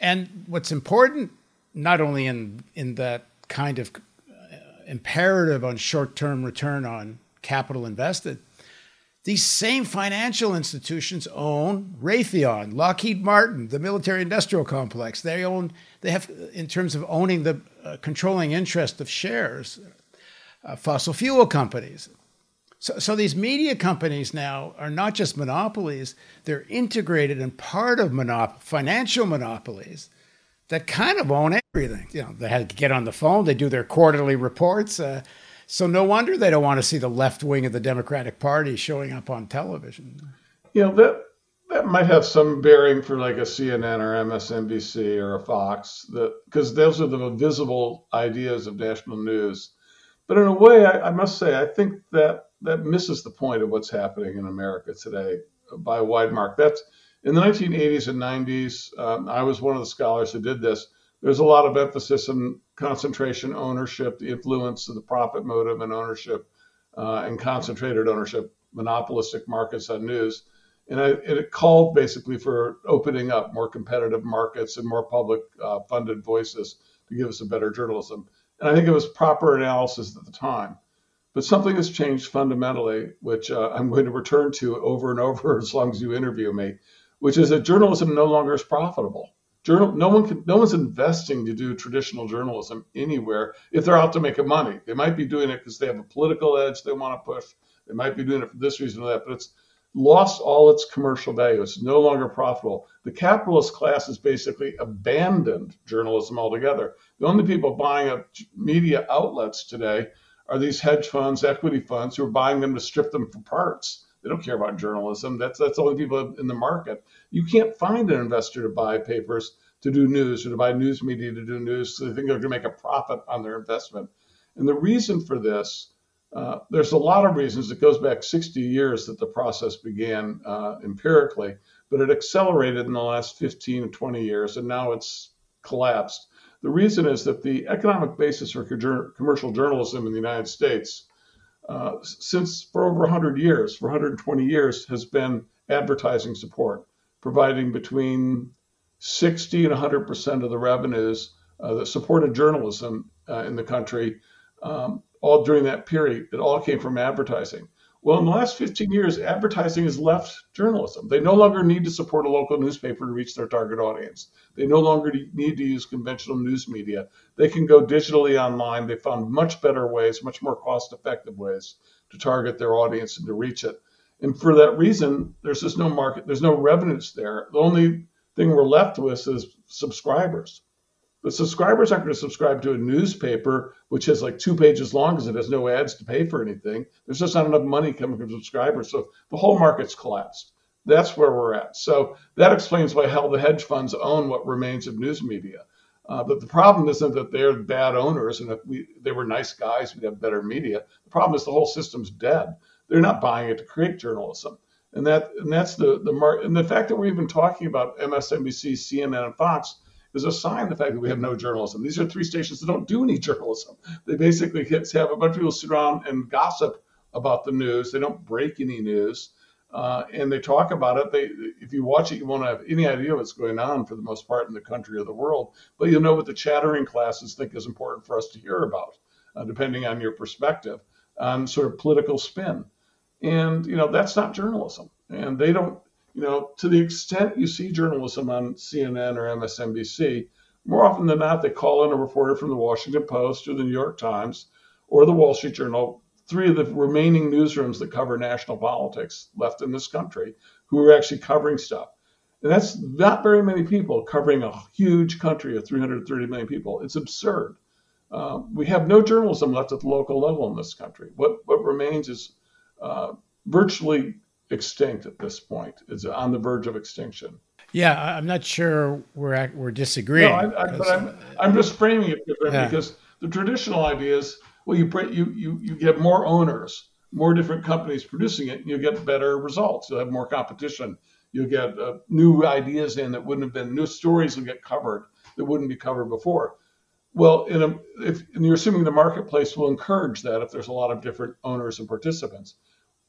And what's important, not only in, in that kind of uh, imperative on short term return on capital invested, these same financial institutions own Raytheon, Lockheed Martin, the military industrial complex. They own, they have, in terms of owning the uh, controlling interest of shares, uh, fossil fuel companies. So, so these media companies now are not just monopolies, they're integrated and part of monop- financial monopolies that kind of own everything. You know, they get on the phone, they do their quarterly reports. Uh, so no wonder they don't want to see the left wing of the Democratic Party showing up on television. You know that that might have some bearing for like a CNN or MSNBC or a Fox, that because those are the visible ideas of national news. But in a way, I, I must say, I think that that misses the point of what's happening in America today by a wide mark. That's in the 1980s and 90s. Um, I was one of the scholars who did this there's a lot of emphasis on concentration ownership, the influence of the profit motive and ownership, uh, and concentrated ownership, monopolistic markets on news. And, I, it called basically for opening up more competitive markets and more public uh, funded voices to give us a better journalism. And I think it was proper analysis at the time. But something has changed fundamentally, which uh, I'm going to return to over and over [laughs] as long as you interview me, which is that journalism no longer is profitable. Journal no one can no one's investing to do traditional journalism anywhere if they're out to make money. They might be doing it because they have a political edge they want to push. They might be doing it for this reason or that but it's lost all its commercial value. It's no longer profitable. The capitalist class has basically abandoned journalism altogether. The only people buying up media outlets today are these hedge funds equity funds who are buying them to strip them for parts they don't care about journalism. That's that's the only people in the market. You can't find an investor to buy papers to do news or to buy news media to do news. So they think they're going to make a profit on their investment. And the reason for this, uh, there's a lot of reasons. It goes back 60 years that the process began uh, empirically, but it accelerated in the last 15 to 20 years, and now it's collapsed. The reason is that the economic basis for commercial journalism in the United States uh, since for over 100 years, for 120 years, has been advertising support, providing between 60 and 100 percent of the revenues uh, that supported journalism uh, in the country. Um, all during that period, it all came from advertising. Well, in the last 15 years, advertising has left journalism. They no longer need to support a local newspaper to reach their target audience. They no longer need to use conventional news media. They can go digitally online. They found much better ways, much more cost effective ways to target their audience and to reach it. And for that reason, there's just no market, there's no revenues there. The only thing we're left with is subscribers. But subscribers aren't going to subscribe to a newspaper which is like two pages long because it has no ads to pay for anything. There's just not enough money coming from subscribers. So the whole market's collapsed. That's where we're at. So that explains why hell the hedge funds own what remains of news media. Uh, but the problem isn't that they're bad owners, and if we they were nice guys, we'd have better media. The problem is the whole system's dead. They're not buying it to create journalism, and that and that's the the mar- and the fact that we're even talking about MSNBC, CNN, and Fox is a sign of the fact that we have no journalism. These are three stations that don't do any journalism. They basically have a bunch of people sit around and gossip about the news. They don't break any news. Uh, and they talk about it. They, if you watch it, you won't have any idea what's going on for the most part in the country or the world, but you'll know what the chattering classes think is important for us to hear about, uh, depending on your perspective on sort of political spin. And you know that's not journalism, and they don't. You know, to the extent you see journalism on CNN or MSNBC, more often than not, they call in a reporter from the Washington Post or the New York Times or the Wall Street Journal three of the remaining newsrooms that cover national politics left in this country who are actually covering stuff. And that's not very many people covering a huge country of 330 million people. It's absurd. Uh, we have no journalism left at the local level in this country. What what remains is uh, virtually extinct at this point. It's on the verge of extinction. Yeah, I'm not sure we're at, we're disagreeing. No, I, I, but I'm I'm just framing it yeah. because the traditional idea is well, you you you you get more owners, more different companies producing it, and you get better results. You'll have more competition. You'll get uh, new ideas in that wouldn't have been new stories will get covered that wouldn't be covered before. Well, in a, if and you're assuming the marketplace will encourage that if there's a lot of different owners and participants,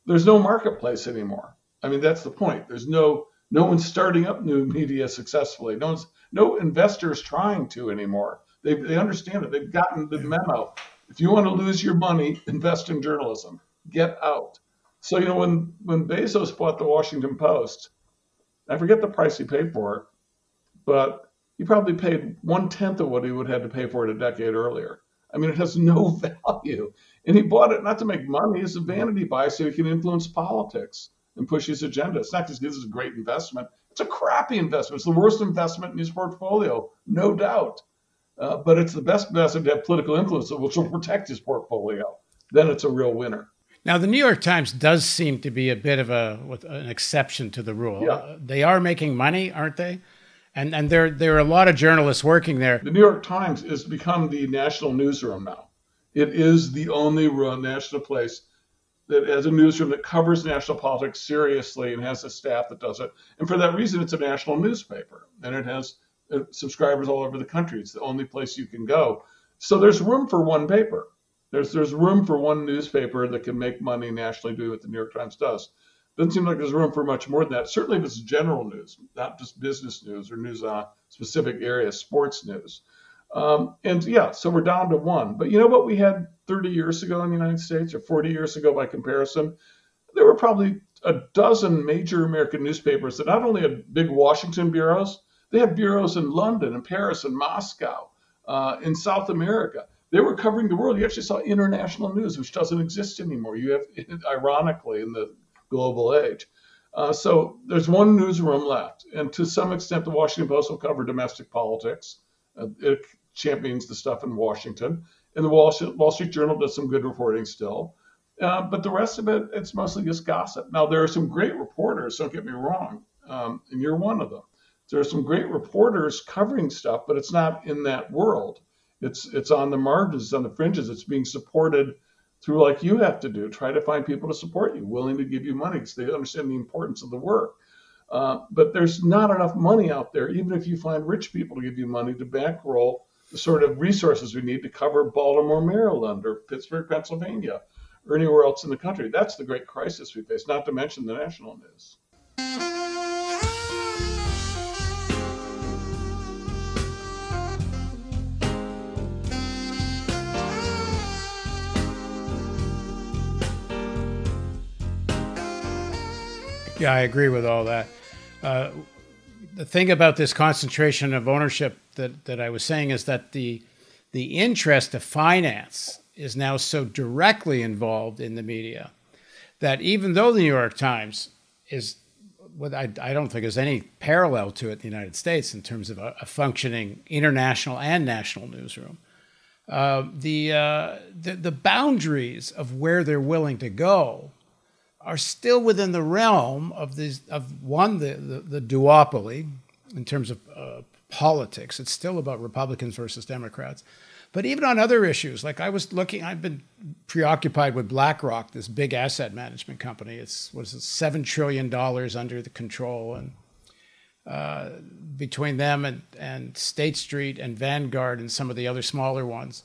there's no marketplace anymore. I mean, that's the point. There's no no one's starting up new media successfully. No one's no investors trying to anymore. They they understand it. They've gotten the memo. If you want to lose your money, [laughs] invest in journalism. Get out. So you know when when Bezos bought the Washington Post, I forget the price he paid for it, but he probably paid one tenth of what he would have had to pay for it a decade earlier. I mean, it has no [laughs] value. And he bought it not to make money, it's a vanity buy so he can influence politics and push his agenda. It's not just this is a great investment. It's a crappy investment. It's the worst investment in his portfolio, no doubt. Uh, but it's the best investment to have political influence, which will protect his portfolio. Then it's a real winner. Now, the New York Times does seem to be a bit of a an exception to the rule. Yeah. Uh, they are making money, aren't they? And and there there are a lot of journalists working there. The New York Times has become the national newsroom now. It is the only national place that has a newsroom that covers national politics seriously and has a staff that does it. And for that reason, it's a national newspaper, and it has uh, subscribers all over the country. It's the only place you can go. So there's room for one paper. There's there's room for one newspaper that can make money nationally, do what the New York Times does. Doesn't seem like there's room for much more than that. Certainly, if it's general news, not just business news or news on specific areas, sports news. Um, and yeah, so we're down to one. But you know what we had 30 years ago in the United States, or 40 years ago by comparison? There were probably a dozen major American newspapers that not only had big Washington bureaus, they had bureaus in London and Paris and Moscow, uh, in South America. They were covering the world. You actually saw international news, which doesn't exist anymore. You have, [laughs] ironically, in the global age. Uh, so there's one newsroom left, and to some extent, the Washington Post will cover domestic politics. Uh, it champions the stuff in Washington, and the Wall Street, Wall Street Journal does some good reporting still. Uh, but the rest of it, it's mostly just gossip. Now there are some great reporters. Don't get me wrong, um, and you're one of them there are some great reporters covering stuff, but it's not in that world. It's it's on the margins, on the fringes. It's being supported through like you have to do. Try to find people to support you, willing to give you money because they understand the importance of the work. Uh, but there's not enough money out there, even if you find rich people to give you money to bankroll the sort of resources we need to cover Baltimore, Maryland, or Pittsburgh, Pennsylvania, or anywhere else in the country. That's the great crisis we face, not to mention the national news. Yeah, I agree with all that. Uh, the thing about this concentration of ownership that, that I was saying is that the the interest of finance is now so directly involved in the media that even though the New York Times is what I, I don't think there's any parallel to it in the United States in terms of a, a functioning international and national newsroom. Uh, the, uh, the the boundaries of where they're willing to go are still within the realm of these of one the the, the duopoly in terms of uh, politics. It's still about Republicans versus Democrats. But even on other issues, like I was looking, I've been preoccupied with BlackRock, this big asset management company. It's was it seven trillion dollars under the control, and uh, between them and, and State Street and Vanguard and some of the other smaller ones,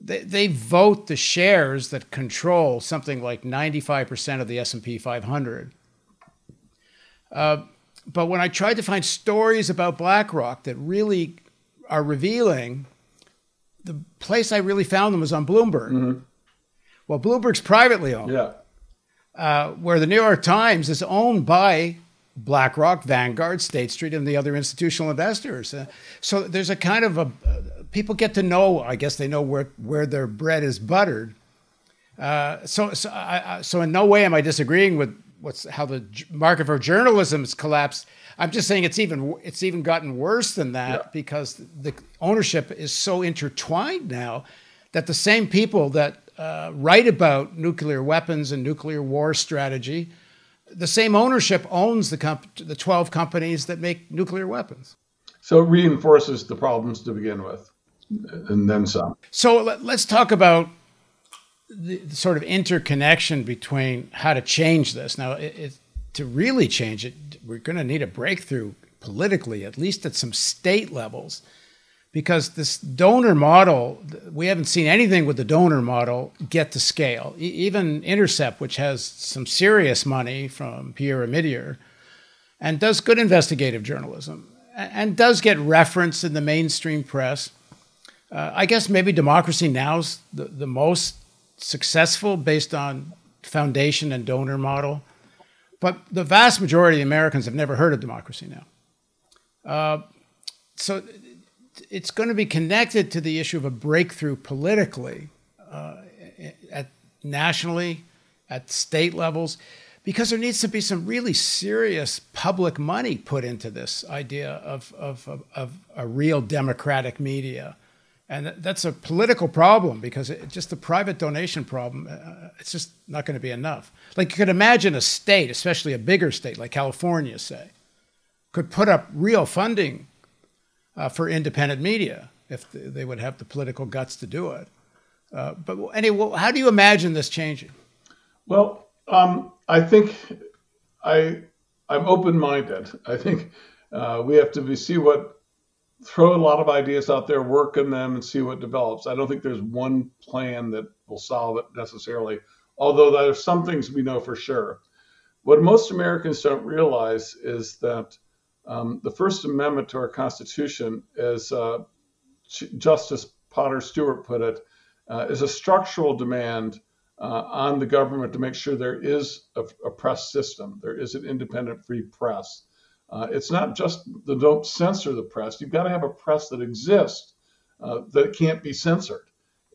they, they vote the shares that control something like 95% of the S&P 500. Uh, but when I tried to find stories about BlackRock that really are revealing, the place I really found them was on Bloomberg. Mm-hmm. Well, Bloomberg's privately owned. Yeah. Uh, where the New York Times is owned by BlackRock, Vanguard, State Street, and the other institutional investors. Uh, so there's a kind of a uh, people get to know. I guess they know where where their bread is buttered. Uh, so so, I, so in no way am I disagreeing with what's how the market for journalism has collapsed. I'm just saying it's even it's even gotten worse than that yeah. because the ownership is so intertwined now that the same people that uh, write about nuclear weapons and nuclear war strategy the same ownership owns the comp- the 12 companies that make nuclear weapons. So it reinforces the problems to begin with, and then some. So let, us talk about the, sort of interconnection between how to change this. Now, it, it, to really change it, we're going to need a breakthrough politically, at least at some state levels because this donor model, we haven't seen anything with the donor model get to scale. E- even Intercept, which has some serious money from Pierre Omidyar and does good investigative journalism and does get reference in the mainstream press. Uh, I guess maybe Democracy Now's the, the most successful based on foundation and donor model. But the vast majority of Americans have never heard of Democracy Now! Uh, so it's going to be connected to the issue of a breakthrough politically, uh, at nationally, at state levels, because there needs to be some really serious public money put into this idea of, of, of, of a real democratic media. And that's a political problem because it, just the private donation problem, uh, it's just not going to be enough. Like you could imagine a state, especially a bigger state like California, say, could put up real funding uh, for independent media if they would have the political guts to do it. Uh, but anyway, how do you imagine this changing? Well, um, I think I I'm open-minded. I think uh, we have to see what throw a lot of ideas out there, work on them, and see what develops. I don't think there's one plan that will solve it necessarily. Although there are some things we know for sure. What most Americans don't realize is that um, the First Amendment to our Constitution, as uh, Justice Potter Stewart put it, uh, is a structural demand uh, on the government to make sure there is a, a, press system, there is an independent, free press. Uh, it's not just the don't censor the press. You've got to have a press that exists uh, that can't be censored.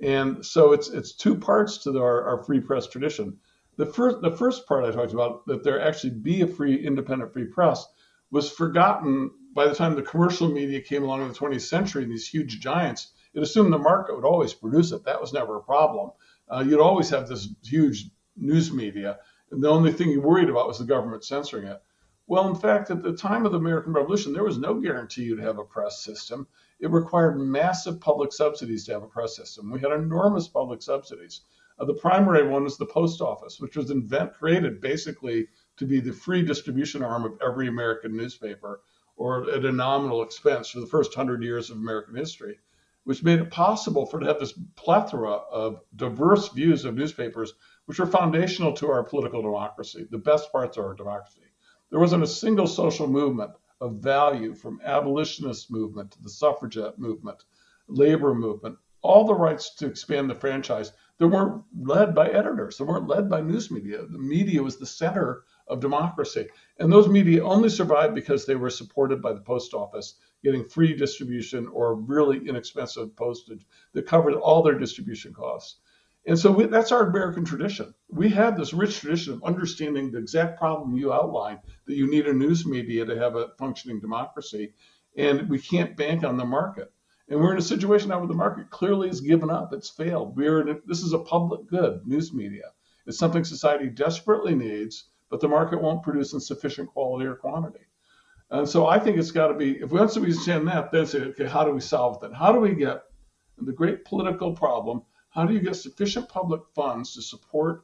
And so it's it's two parts to the, our, our free press tradition. The first the first part I talked about that there actually be a free, independent, free press was forgotten by the time the commercial media came along in the 20th century and these huge giants. It assumed the market would always produce it. That was never a problem. Uh, you'd always have this huge news media, and the only thing you worried about was the government censoring it. Well, in fact, at the time of the American Revolution, there was no guarantee you'd have a press system. It required massive public subsidies to have a press system. We had enormous public subsidies. Uh, the primary one was the post office, which was invent created basically to be the free distribution arm of every American newspaper or at a nominal expense for the first hundred years of American history, which made it possible for to have this plethora of diverse views of newspapers, which are foundational to our political democracy, the best parts of our democracy. There wasn't a single social movement of value from abolitionist movement to the suffragette movement, labor movement, all the rights to expand the franchise that weren't led by editors, that weren't led by news media. The media was the center of democracy. And those media only survived because they were supported by the post office, getting free distribution or really inexpensive postage that covered all their distribution costs. And so we, that's our American tradition. We have this rich tradition of understanding the exact problem you outlined that you need a news media to have a functioning democracy. And we can't bank on the market. And we're in a situation now where the market clearly has given up. It's failed. We're in a, this is a public good, news media. It's something society desperately needs but the market won't produce in sufficient quality or quantity. And so I think it's got to be, if we once we understand that, then say, okay, how do we solve that? How do we get the great political problem? How do you get sufficient public funds to support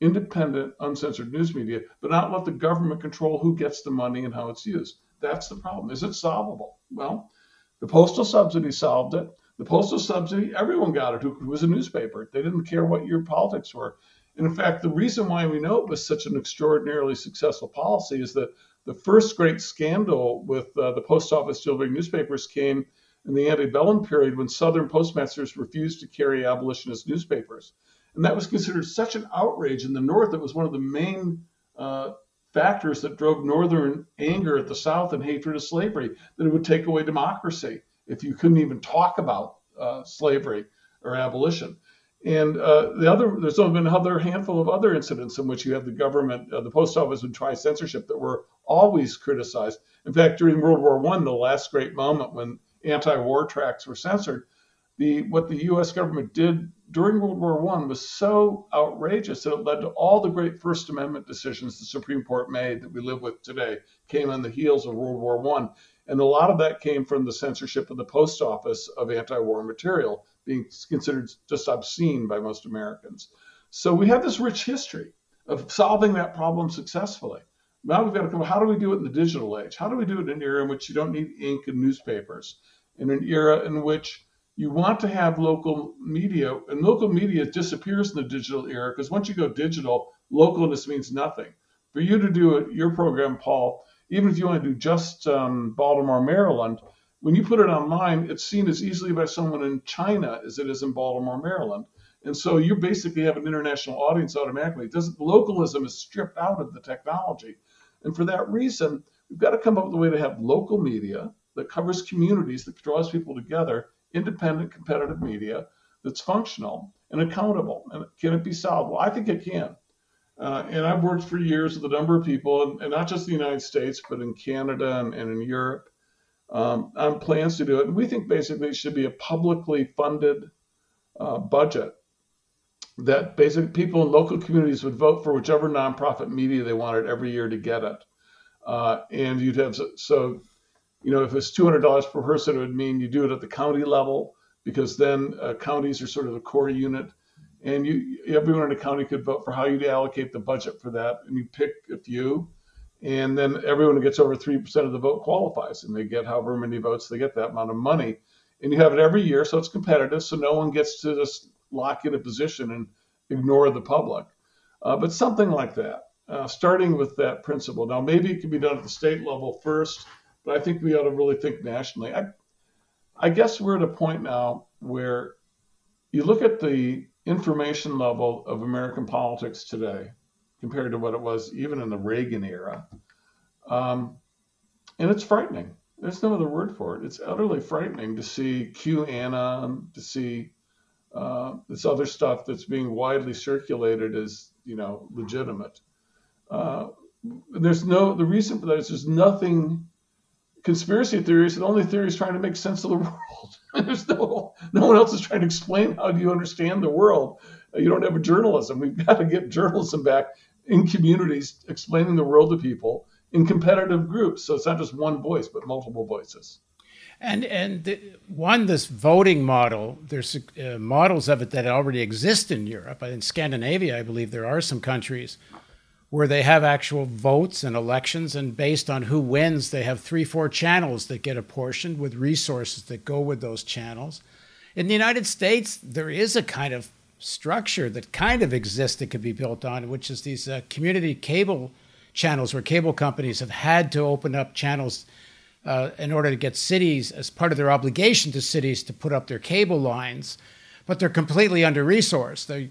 independent, uncensored news media, but not let the government control who gets the money and how it's used? That's the problem. Is it solvable? Well, the postal subsidy solved it. The postal subsidy, everyone got it who was a newspaper. They didn't care what your politics were. And in fact, the reason why we know it was such an extraordinarily successful policy is that the first great scandal with uh, the post office delivering newspapers came in the antebellum period when Southern postmasters refused to carry abolitionist newspapers. And that was considered such an outrage in the North. It was one of the main uh, factors that drove Northern anger at the South and hatred of slavery, that it would take away democracy if you couldn't even talk about uh, slavery or abolition. And uh, the other, there's only been another handful of other incidents in which you have the government, uh, the post office would try censorship that were always criticized. In fact, during World War One, the last great moment when anti-war tracts were censored, the what the U.S. government did during World War One was so outrageous that it led to all the great First Amendment decisions the Supreme Court made that we live with today came on the heels of World War One, and a lot of that came from the censorship of the post office of anti-war material being considered just obscene by most Americans. So we have this rich history of solving that problem successfully. Now we've got to come. How do we do it in the digital age? How do we do it in an era in which you don't need ink and newspapers? In an era in which you want to have local media, and local media disappears in the digital era because once you go digital, localness means nothing. For you to do it, your program, Paul, even if you want to do just um, Baltimore, Maryland, when you put it online, it's seen as easily by someone in China as it is in Baltimore, Maryland. And so you basically have an international audience automatically. Does localism is stripped out of the technology. And for that reason, we've got to come up with a way to have local media that covers communities, that draws people together, independent, competitive media that's functional and accountable. And can it be solved? Well, I think it can. Uh, and I've worked for years with a number of people, and, and not just the United States, but in Canada and, and in Europe, um, on plans to do it. And we think basically it should be a publicly funded uh, budget that basically people in local communities would vote for whichever nonprofit media they wanted every year to get it. Uh, and you'd have so, you know, if it's two hundred dollars per person, it would mean you do it at the county level because then uh, counties are sort of the core unit, and you everyone in the county could vote for how you'd allocate the budget for that, and you pick a few, and then everyone who gets over three percent of the vote qualifies, and they get however many votes they get that amount of money, and you have it every year, so it's competitive, so no one gets to just lock in a position and ignore the public. Uh, but something like that, uh, starting with that principle. Now, maybe it can be done at the state level first, but I think we ought to really think nationally. I, I guess we're at a point now where you look at the information level of American politics today compared to what it was even in the Reagan era. Um, and it's frightening. There's no other word for it. It's utterly frightening to see QAnon, to see uh, this other stuff that's being widely circulated is, you know legitimate. Uh, there's no the reason for that is there's nothing conspiracy theories. The only theory is trying to make sense of the [laughs] world. there's no no one else is trying to explain how do you understand the world. You don't have a journalism. We've got to get journalism back in communities, explaining the world to people in competitive groups. So it's not just one voice, but multiple voices. And and the, one this voting model, there's uh, models of it that already exist in Europe. In Scandinavia, I believe there are some countries where they have actual votes and elections, and based on who wins, they have three, four channels that get apportioned with resources that go with those channels. In the United States, there is a kind of structure that kind of exists that could be built on, which is these uh, community cable channels where cable companies have had to open up channels uh, in order to get cities, as part of their obligation to cities, to put up their cable lines, but they're completely under resourced.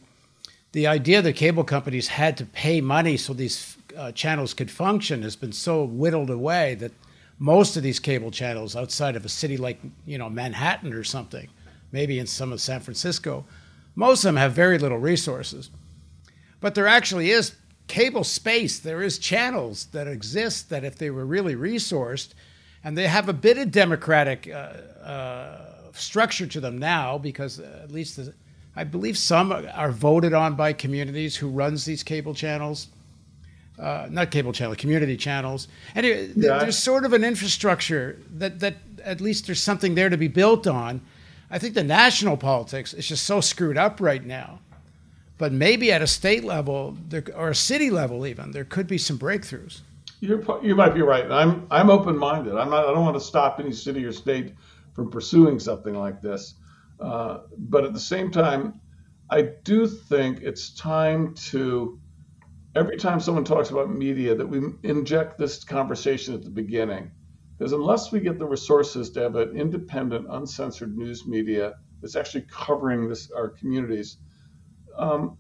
The idea that cable companies had to pay money so these uh, channels could function has been so whittled away that most of these cable channels outside of a city like you know Manhattan or something, maybe in some of San Francisco, most of them have very little resources. But there actually is cable space. There is channels that exist that if they were really resourced, and they have a bit of democratic uh, uh, structure to them now because uh, at least the, I believe some are voted on by communities who runs these cable channels. uh, not cable channel, community channels. And it, yeah. there's sort of an infrastructure that, that at least there's something there to be built on. I think the national politics is just so screwed up right now. But maybe at a state level there, or a city level, even there could be some breakthroughs. You're, you might be right. I'm I'm open minded. I'm not. I don't want to stop any city or state from pursuing something like this. Uh, but at the same time, I do think it's time to every time someone talks about media that we inject this conversation at the beginning because unless we get the resources to have an independent uncensored news media that's actually covering this our communities um,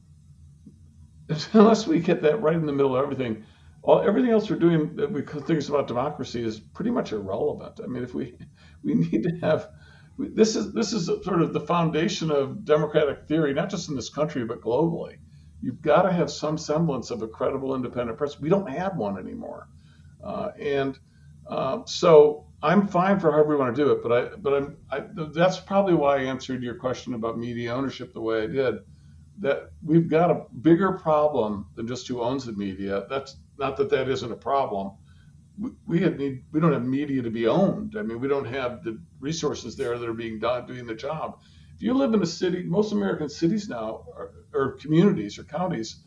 [laughs] unless we get that right in the middle of everything all everything else we're doing that we think about democracy is pretty much irrelevant i mean if we [laughs] we need to have this is this is sort of the foundation of democratic theory not just in this country but globally you've got to have some semblance of a credible independent press. We don't have one anymore, uh, and uh, so I'm fine for however we want to do it. But I, but I'm, I, that's probably why I answered your question about media ownership the way I did. That we've got a bigger problem than just who owns the media. That's not that that isn't a problem. We, we need we don't have media to be owned. I mean, we don't have the resources there that are being done doing the job if you live in a city, most American cities now, are, or communities or counties,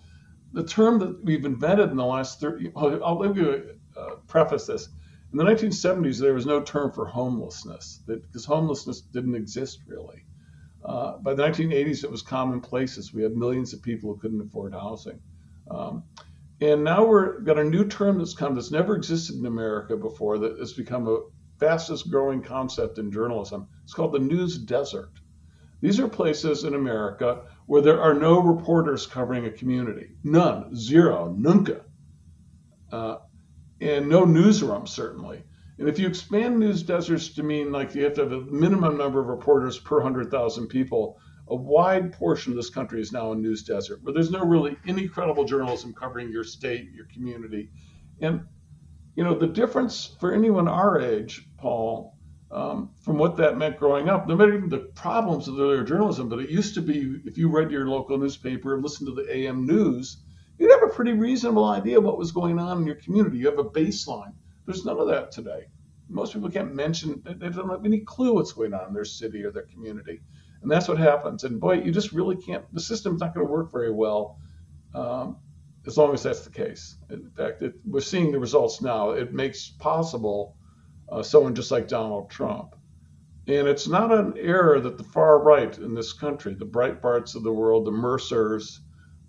the term that we've invented in the last 30, I'll give you a uh, preface this. In the 1970s, there was no term for homelessness because homelessness didn't exist really. Uh, by the 1980s, it was commonplaces. We had millions of people who couldn't afford housing. Um, and now we're got a new term that's come that's never existed in America before that has become a fastest growing concept in journalism. It's called the news desert. These are places in America where there are no reporters covering a community. None. Zero. Nunca. Uh, and no newsroom, certainly. And if you expand news deserts to mean like you have to have a minimum number of reporters per 100,000 people, a wide portion of this country is now a news desert where there's no really any credible journalism covering your state, your community. And, you know, the difference for anyone our age, Paul, um, from what that meant growing up. No matter even the problems of earlier journalism, but it used to be if you read your local newspaper and listened to the AM news, you'd have a pretty reasonable idea what was going on in your community. You have a baseline. There's none of that today. Most people can't mention, they don't have any clue what's going on in their city or their community. And that's what happens. And boy, you just really can't, the system's not going to work very well um, as long as that's the case. In fact, it, we're seeing the results now. It makes possible uh, someone just like Donald Trump. And it's not an error that the far right in this country, the Breitbarts of the world, the Mercers,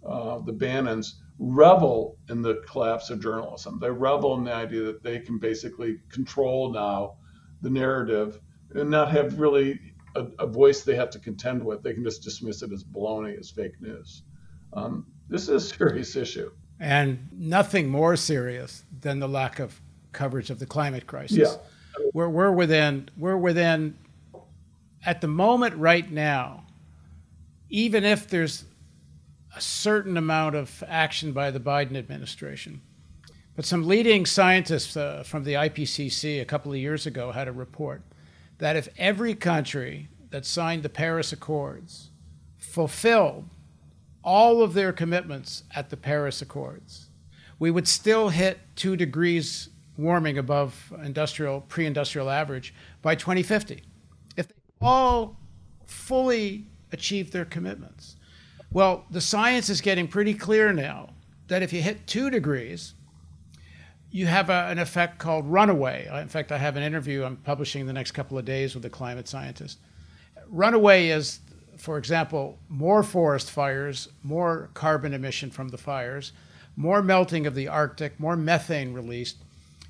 uh, the Bannons, revel in the collapse of journalism. They revel in the idea that they can basically control now the narrative and not have really a, a voice they have to contend with. They can just dismiss it as baloney, as fake news. Um, this is a serious issue. And nothing more serious than the lack of coverage of the climate crisis. Yeah. We're, we're within we're within at the moment right now, even if there's a certain amount of action by the Biden administration. But some leading scientists uh, from the IPCC a couple of years ago had a report that if every country that signed the Paris Accords fulfilled all of their commitments at the Paris Accords, we would still hit two degrees warming above industrial pre-industrial average by 2050 if they all fully achieve their commitments. Well the science is getting pretty clear now that if you hit two degrees you have a, an effect called runaway. Uh, in fact i have an interview i'm publishing in the next couple of days with a climate scientist. Runaway is for example more forest fires more carbon emission from the fires more melting of the arctic more methane released.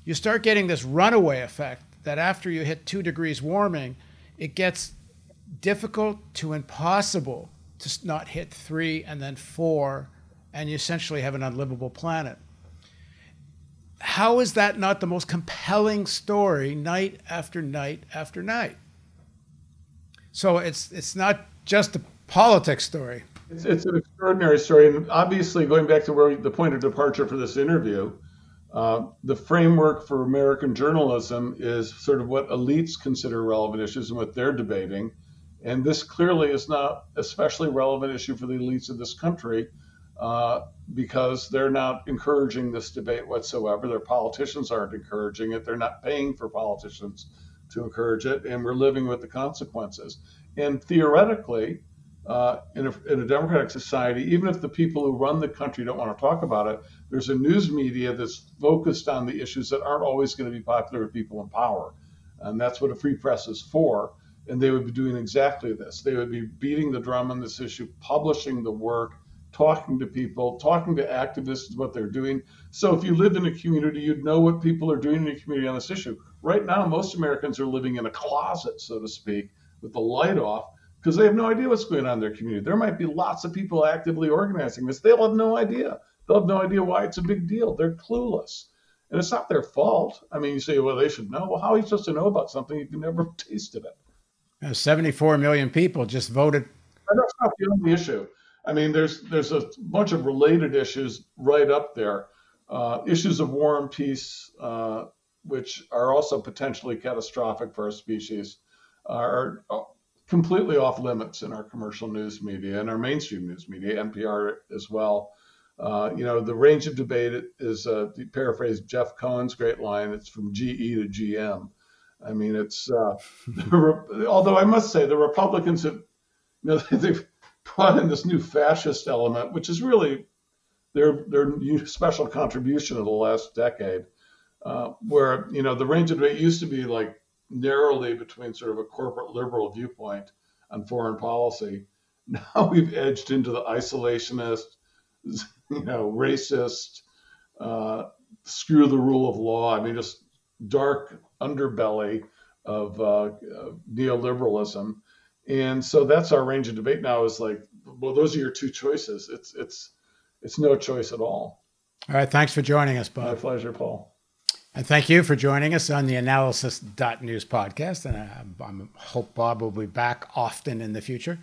You start getting this runaway effect that after you hit two degrees warming, it gets difficult to impossible to not hit three and then four, and you essentially have an unlivable planet. How is that not the most compelling story night after night after night? So it's it's not just a politics story. It's, it's an extraordinary story, and obviously going back to where the point of departure for this interview, uh, the framework for American journalism is sort of what elites consider relevant issues and what they're debating. And this clearly is not especially relevant issue for the elites of this country. Uh, because they're not encouraging this debate whatsoever. Their politicians aren't encouraging it. They're not paying for politicians to encourage it, and we're living with the consequences. And theoretically, uh, in, a, in, a, democratic society, even if the people who run the country don't want to talk about it, there's a news media that's focused on the issues that aren't always going to be popular with people in power. And that's what a free press is for. And they would be doing exactly this. They would be beating the drum on this issue, publishing the work, talking to people, talking to activists, what they're doing. So if you lived in a community, you'd know what people are doing in a community on this issue. Right now, most Americans are living in a closet, so to speak, with the light off because they have no idea what's going on in their community. There might be lots of people actively organizing this. They'll have no idea. They'll have no idea why it's a big deal. They're clueless. And it's not their fault. I mean, you say, well, they should know. Well, how are you supposed to know about something if you never [laughs] tasted it? Uh, 74 million people just voted. And that's not the only issue. I mean, there's there's a bunch of related issues right up there. Uh, issues of war and peace, uh, which are also potentially catastrophic for our species, are completely off limits in our commercial news media and our mainstream news media, NPR as well. Uh, you know, the range of debate is, uh, paraphrase Jeff Cohen's great line, it's from GE to GM. I mean, it's, uh, [laughs] although I must say the Republicans have, [laughs] you know, they've brought in this new fascist element, which is really their, their special contribution of the last decade, uh, where, you know, the range of debate used to be like narrowly between sort of a corporate liberal viewpoint on foreign policy. [laughs] Now we've edged into the isolationist, [laughs] you know, racist, uh, screw the rule of law. I mean, just dark underbelly of, uh, of neoliberalism. And so that's our range of debate now is like, well, those are your two choices. It's it's it's no choice at all. All right. Thanks for joining us, Bob. My pleasure, Paul. And thank you for joining us on the Analysis.news podcast. And I, I hope Bob will be back often in the future.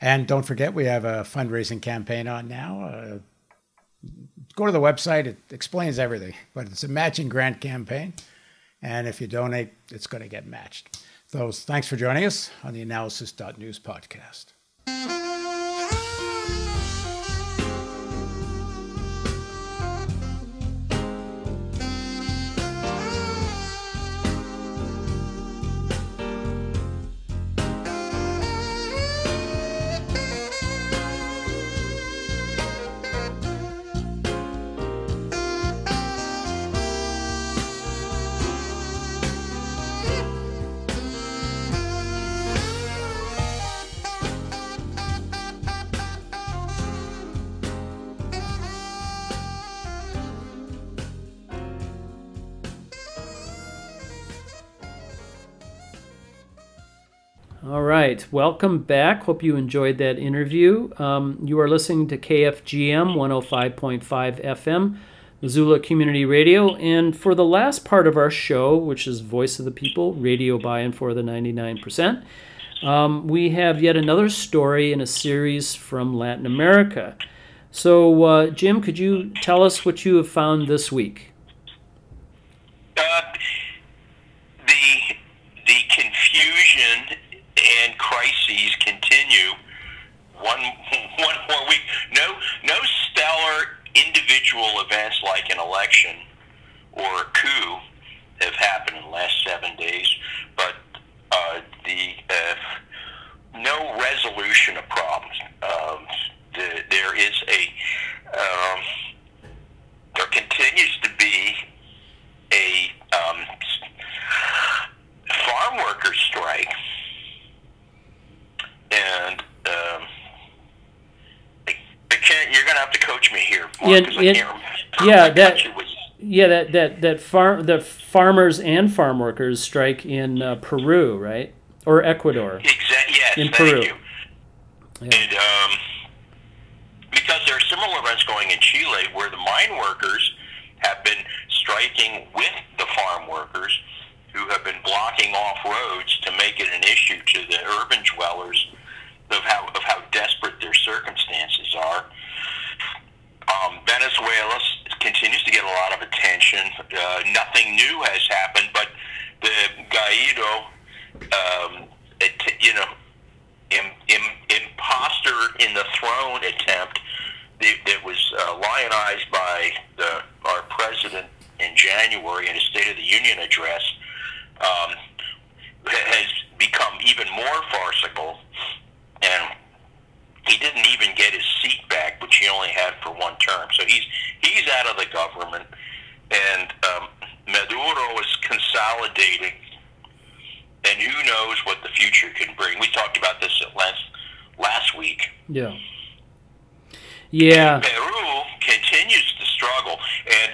And don't forget, we have a fundraising campaign on now. Uh, go to the website, it explains everything, but it's a matching grant campaign. And if you donate, it's going to get matched. So thanks for joining us on the Analysis.news podcast. Welcome back. Hope you enjoyed that interview. Um, you are listening to KFGM 105.5 FM, Missoula Community Radio. And for the last part of our show, which is Voice of the People, radio by and for the 99%, um, we have yet another story in a series from Latin America. So, uh, Jim, could you tell us what you have found this week? Uh, the the confusion and crises continue one one more week. No no stellar events like an election or a coup have happened in the last seven days, but uh, the uh, no resolution of problems. Um, the, there is a um, there continues to be a um, farm workers strike and um, I, I can't. You're gonna have to coach me here. Mark, yeah, it, yeah, that. Yeah, that that that farm the farmers and farm workers strike in uh, Peru, right, or Ecuador? Exactly. Yes. In Peru. You. Yeah. And um, because there are similar events going in Chile, where the mine workers have been striking with the farm workers, who have been blocking off roads to make it an issue to the urban dwellers of how of how desperate their circumstances are. Um, Venezuela continues to get a lot of attention. Uh, nothing new has happened, but the Guaido, um, it, you know, Im, Im, imposter in the throne attempt that, was uh, lionized by the, our president in January in his State of the Union address um, has become even more farcical and he didn't even get his seat back, which he only had for one term. So he's he's out of the government, and um, Maduro is consolidating, and who knows what the future can bring. We talked about this at last last week. Yeah. Yeah. Peru continues to struggle, and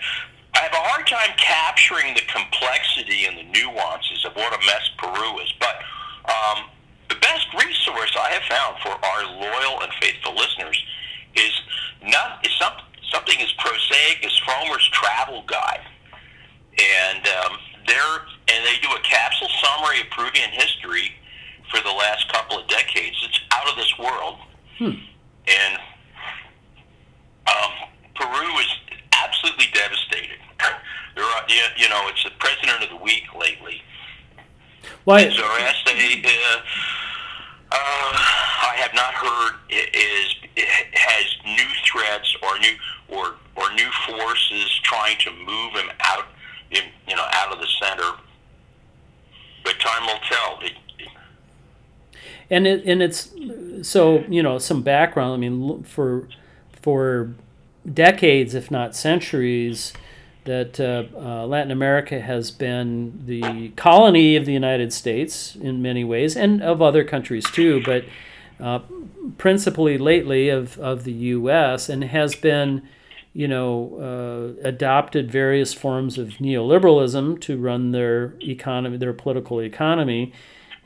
I have a hard time capturing the complexity and the nuances of what a mess Peru is. But um, the best resource I have found for our loyal and faithful listeners is not is some, something as prosaic as Frommer's Travel Guide, and um, they're and they do a capsule summary of Peruvian history for the last couple of decades. It's out of this world, hmm. and um, Peru is absolutely devastated. there are, you know, it's the president of the week lately. Why? And Zareste, uh, uh, I have not heard is has new threats or new or or new forces trying to move him out, in, you know, out of the center. But time will tell. It, and it and it's so you know some background. I mean, for for decades, if not centuries, that uh, uh, Latin America has been the colony of the United States in many ways, and of other countries too, but uh, principally lately of, of the U.S., and has been, you know, uh, adopted various forms of neoliberalism to run their economy, their political economy.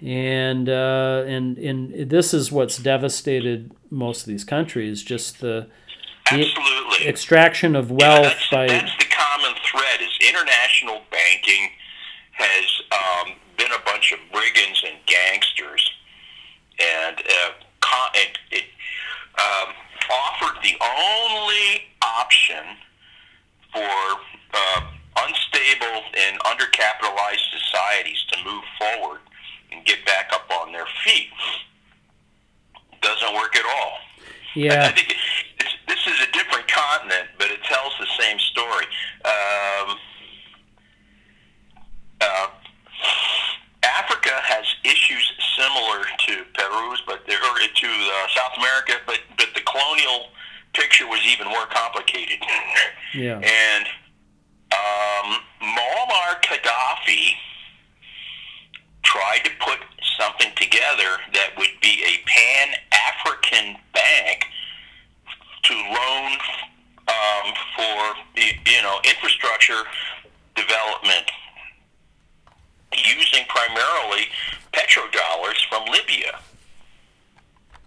And, uh, and and this is what's devastated most of these countries, just the, Absolutely. extraction of wealth that's, by that's the common thread is international banking has um, been a bunch of brigands and gangsters. And uh, con- it, it um, offered the only option for uh, unstable and undercapitalized societies to move forward and get back up on their feet. Doesn't work at all. Yeah. I think it's, this is a different continent, but it tells the same story. Um, uh, Africa has issues similar to Peru's, but there or to uh, South America, but but the colonial picture was even more complicated. Yeah. And um, Muammar Gaddafi tried to put something together that would be a pan African bank to loan um, for you know infrastructure development using primarily petrodollars from Libya.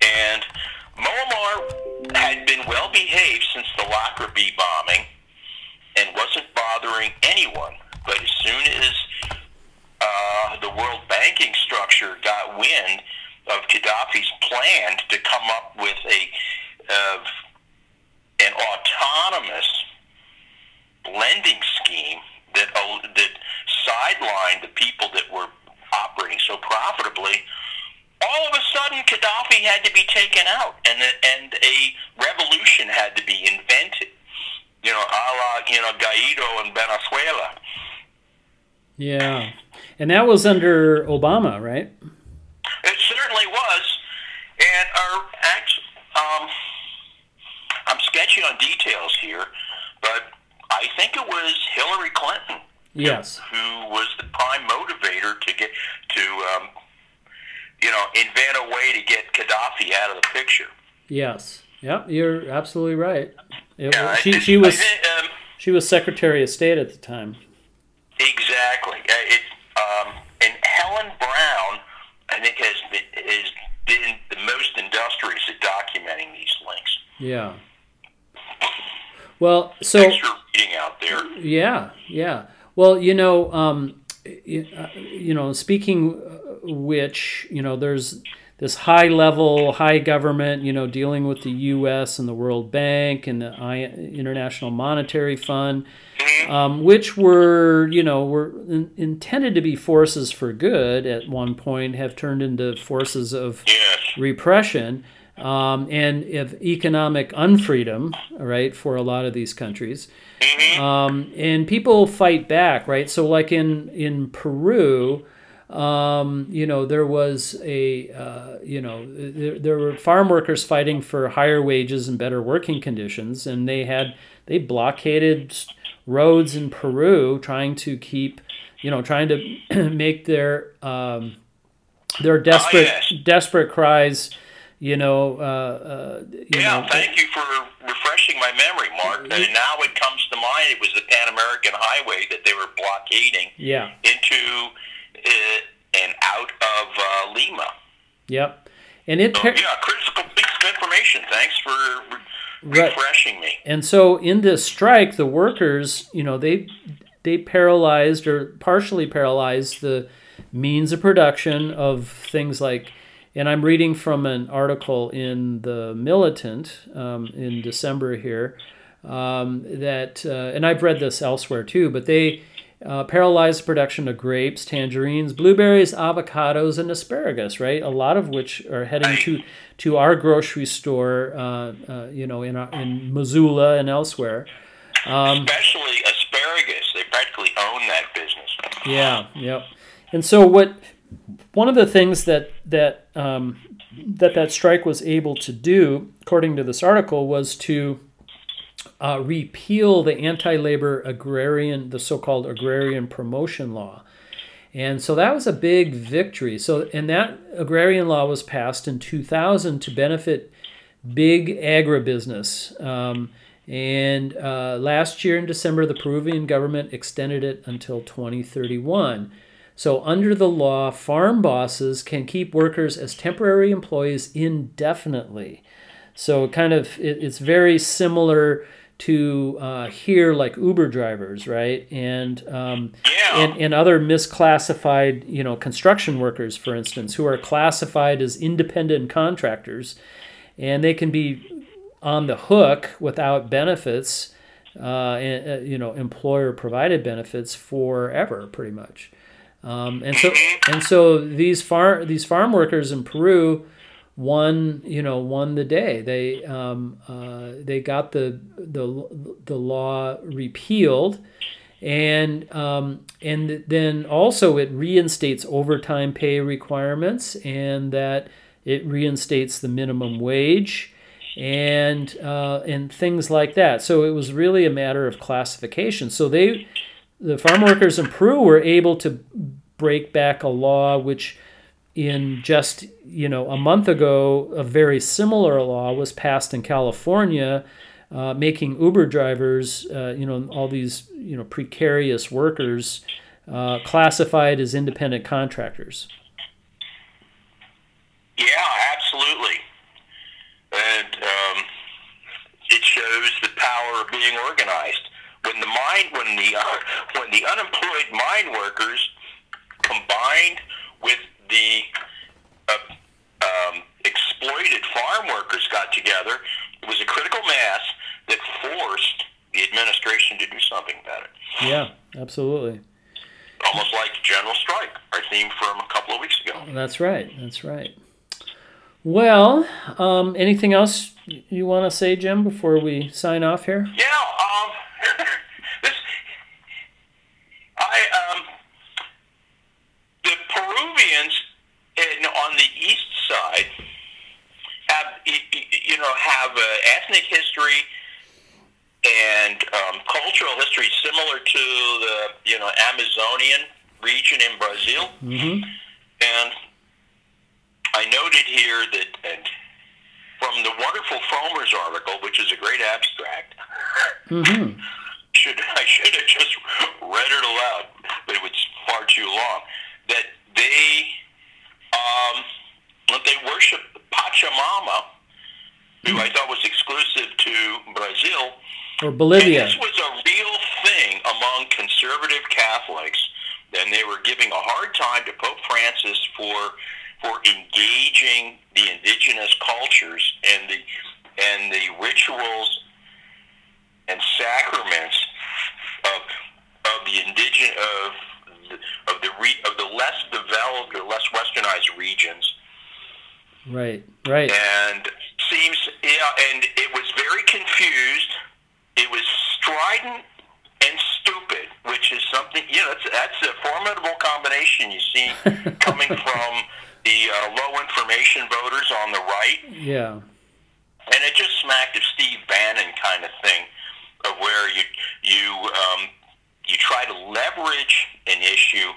And Muammar had been well behaved since the Lockerbie bombing and wasn't bothering anyone. But as soon as uh, the world banking structure got wind of Gaddafi's plan to come up with a uh, an autonomous lending scheme that uh, that sidelined the people that were operating so profitably. All of a sudden, Gaddafi had to be taken out, and and a revolution had to be invented. You know, a la you know Guaido in Venezuela. Yeah, and that was under Obama, right? It certainly was, and our act, um, I'm sketchy on details here, but I think it was Hillary Clinton. Yes. Who was the prime motivator to get to, um, you know, invent a way to get Gaddafi out of the picture. Yes. Yep. You're absolutely right. It, Yeah, she I- she was I- um, she was Secretary of State at the time. Exactly. Uh, It, um, and Ellen Brown, I think, has been, has been the most industrious at documenting these links. Yeah. Well, so for reading out there. Yeah, yeah. Well, you know, um, uh, you know, speaking uh, which, you know, there's this high level, high government, you know, dealing with the U.S. and the World Bank and the I- International Monetary Fund, um, which were, you know, were in- intended to be forces for good at one point, have turned into forces of repression. Um, and of economic unfreedom, right, for a lot of these countries. Um, and people fight back, right? So, like in in Peru, um, you know, there was a, uh, you know, there, there were farm workers fighting for higher wages and better working conditions, and they had they blockaded roads in Peru, trying to keep, you know, trying to [clears throat] make their um, their desperate yes. desperate cries, you know, uh, uh, you Yeah, know, thank you for refreshing my memory, Mark. And now it comes to mind it was the Pan American Highway that they were blockading yeah, into uh, and out of uh, Lima. yep, and it. So, par- yeah, critical piece of information. Thanks for Right. refreshing me. And so in this strike, the workers, you know, they they paralyzed or partially paralyzed the means of production of things like. And I'm reading from an article in the Militant um, in December here um, that, uh, and I've read this elsewhere too, but they uh, paralyzed the production of grapes, tangerines, blueberries, avocados, and asparagus. Right, a lot of which are heading to to our grocery store, uh, uh, you know, in our, in Missoula and elsewhere. Um, Especially asparagus. They practically own that business. yeah, yep. And so what one of the things that that um, that that strike was able to do, according to this article, was to uh, repeal the anti-labor agrarian, the so-called agrarian promotion law. And so that was a big victory. So, and that agrarian law was passed in 2000 to benefit big agribusiness. Um, and uh, last year in December, the Peruvian government extended it until 2031. So, under the law, farm bosses can keep workers as temporary employees indefinitely. So, kind of, it, it's very similar to uh, here, like Uber drivers, right? And, um, and and other misclassified, you know, construction workers, for instance, who are classified as independent contractors, and they can be on the hook without benefits, uh, and, uh, you know, employer provided benefits forever, pretty much. Um, and so and so these farm these farm workers in Peru won you know won the day. They um, uh, they got the the the law repealed. And um, and then also it reinstates overtime pay requirements, and that it reinstates the minimum wage, and uh, and things like that. So it was really a matter of classification. So they, the farm workers in Peru, were able to break back a law which, in just you know a month ago, a very similar law was passed in California. Uh, making Uber drivers, uh, you know, all these, you know, precarious workers uh, classified as independent contractors. Yeah, absolutely. And um, it shows the power of being organized. When the mine, when the uh, when the unemployed mine workers combined with the uh, um, exploited farm workers got together, it was a critical mass that forced the administration to do something about it. Yeah, absolutely. Almost like general strike, our theme from a couple of weeks ago. That's right. That's right. Well, um, anything else you want to say, Jim, before we sign off here? Yeah, um, this, I, um, the Peruvians in, on the east side have, you know, have uh, ethnic history and um, cultural history similar to the, you know, Amazonian region in Brazil. Mm-hmm. And I noted here that, and from the wonderful Frommer's article, which is a great abstract, Mm-hmm. [laughs] should I should have just read it aloud, but it was far too long. That they um, that they worship Pachamama, who I thought was exclusive to Brazil. Or Bolivia. And this was a real thing among conservative Catholics, and they were giving a hard time to Pope Francis for for engaging the indigenous cultures and the and the rituals and sacraments of of the indigenous of the, of the re, of the less developed or less westernized regions Right. Right. and seems yeah, and it was very confused. It was strident and stupid, which is something you know. That's, that's a formidable combination you see [laughs] coming from the uh, low information voters on the right. Yeah. And it just smacked of Steve Bannon kind of thing, of where you you um, you try to leverage an issue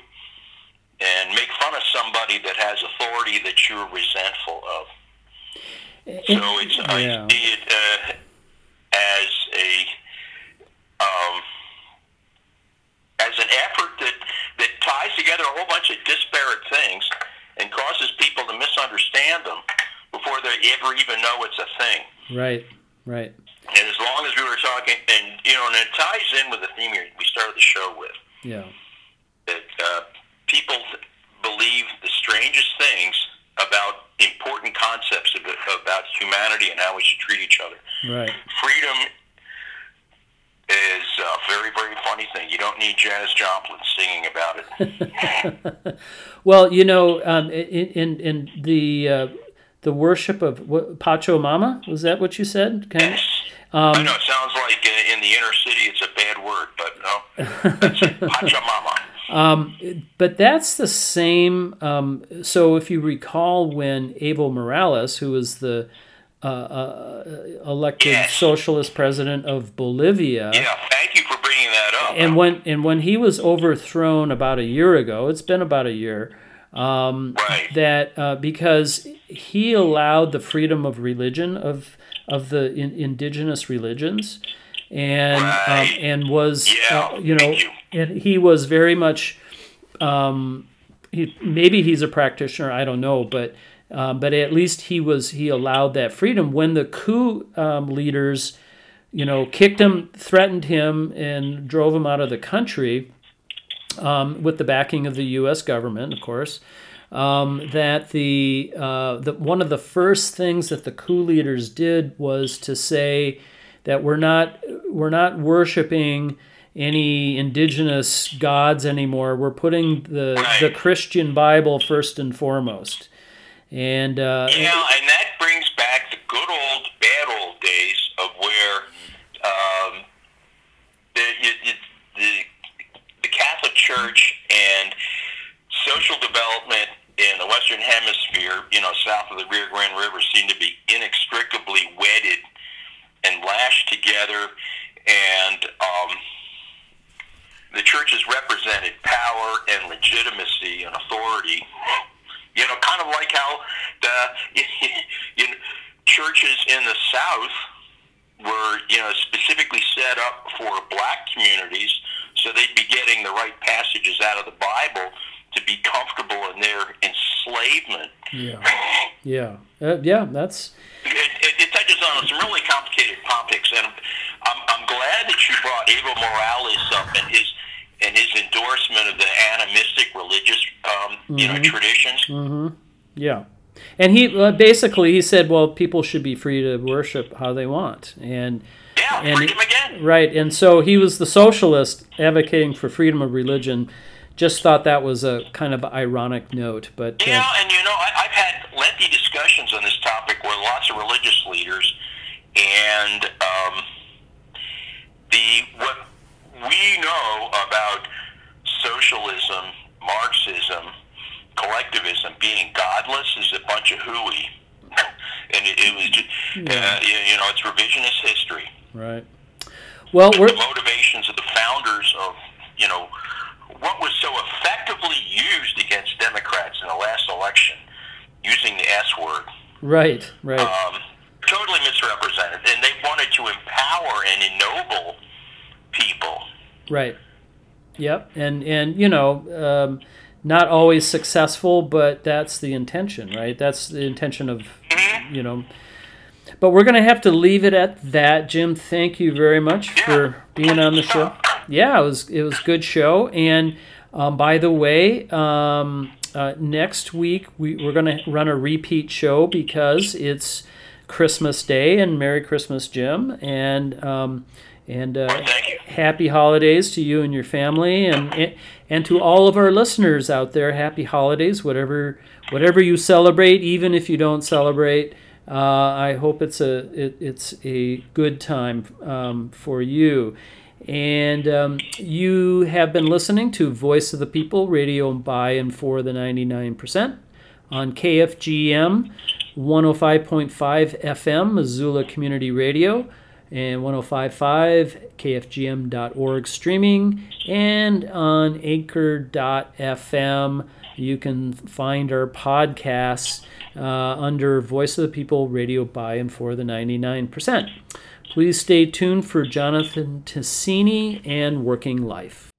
and make fun of somebody that has authority that you're resentful of. So it's yeah. I see it uh, as a um, as an effort that that ties together a whole bunch of disparate things and causes people to misunderstand them before they ever even know it's a thing. Right. Right. And as long as we were talking, and you know, and it ties in with the theme we started the show with, Yeah. that uh, people believe the strangest things about important concepts of, about humanity and how we should treat each other. Right. Freedom is a very, very funny thing. You don't need Janis Joplin singing about it. [laughs] Well, you know, um, in in, in the uh, the worship of what, Pachamama was that what you said? Kind of? Um, I know it sounds like uh, in the inner city it's a bad word, but no, that's it. [laughs] Pachamama. Um, but that's the same. Um, so if you recall, when Evo Morales, who was the uh, uh, elected Yes. socialist president of Bolivia, Yeah, thank you for bringing that up. And when and when he was overthrown about a year ago, it's been about a year. Um, Right. That uh, because he allowed the freedom of religion of of the in, indigenous religions, and um, and was Yeah, uh, you know and he was very much um, he maybe he's a practitioner I don't know but um, but at least he was he allowed that freedom when the coup um, leaders you know kicked him threatened him and drove him out of the country um, with the backing of the U.S. government of course um, that the, uh, the one of the first things that the coup leaders did was to say that we're not we're not worshiping any indigenous gods anymore. We're putting the the Christian Bible first and foremost. And uh, Yeah, and that brings Church and social development in the Western Hemisphere, you know, south of the Rio Grande River, seem to be inextricably wedded and lashed together, and um, the churches represented power and legitimacy and authority. You know, kind of like how the [laughs] you know, churches in the South were, you know, specifically set up for black communities, so they'd be getting the right passages out of the Bible to be comfortable in their enslavement. yeah, [laughs] yeah, uh, yeah. That's It, it, it touches on some really complicated topics, and I'm, I'm glad that you brought Evo Morales up and his and his endorsement of the animistic religious, um, you know, traditions. Mm-hmm. yeah. And he uh, basically he said, well, people should be free to worship how they want, and Yeah, and freedom again. right. And so he was the socialist advocating for freedom of religion. Just thought that was a kind of ironic note, but uh, Yeah, and you know, I, I've had lengthy discussions on this topic with lots of religious leaders, and um, the what we know about socialism, Marxism, collectivism being godless is a bunch of hooey, [laughs] and it, it was just, uh, you, you know, it's revisionist history. Right. Well, we're the motivations of the founders of, you know, what was so effectively used against Democrats in the last election, using the S word, right, right. um, totally misrepresented. And they wanted to empower and ennoble people. Right. Yep. And and you know, um, not always successful, but that's the intention, right? That's the intention of you know. But we're gonna have to leave it at that, Jim. Thank you very much for being on the show. Yeah, it was it was good show. And um, by the way, um, uh, next week we, we're gonna run a repeat show because it's Christmas Day and Merry Christmas, Jim. And um, and uh, happy holidays to you and your family, and and to all of our listeners out there. Happy holidays, whatever whatever you celebrate, even if you don't celebrate. Uh, I hope it's a it, it's a good time um, for you. And um, you have been listening to Voice of the People, radio by and for the 99% on KFGM 105.5 FM, Missoula Community Radio, and 105.5 KFGM.org streaming, and on Anchor.fm. You can find our podcasts uh, under Voice of the People, radio by and for the 99%. Please stay tuned for Jonathan Tasini and Working Life.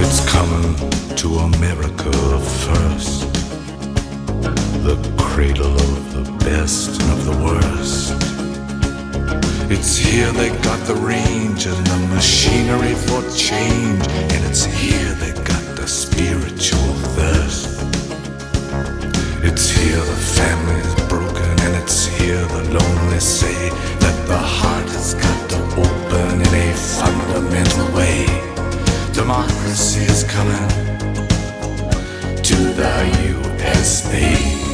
It's coming to America first. The cradle of the best and of the worst. It's here they got the range and the machinery for change. And it's here they got the spiritual thirst. It's here the family's broken, and it's here the lonely say that the heart has got to open in a fundamental way. Democracy is coming to the USA.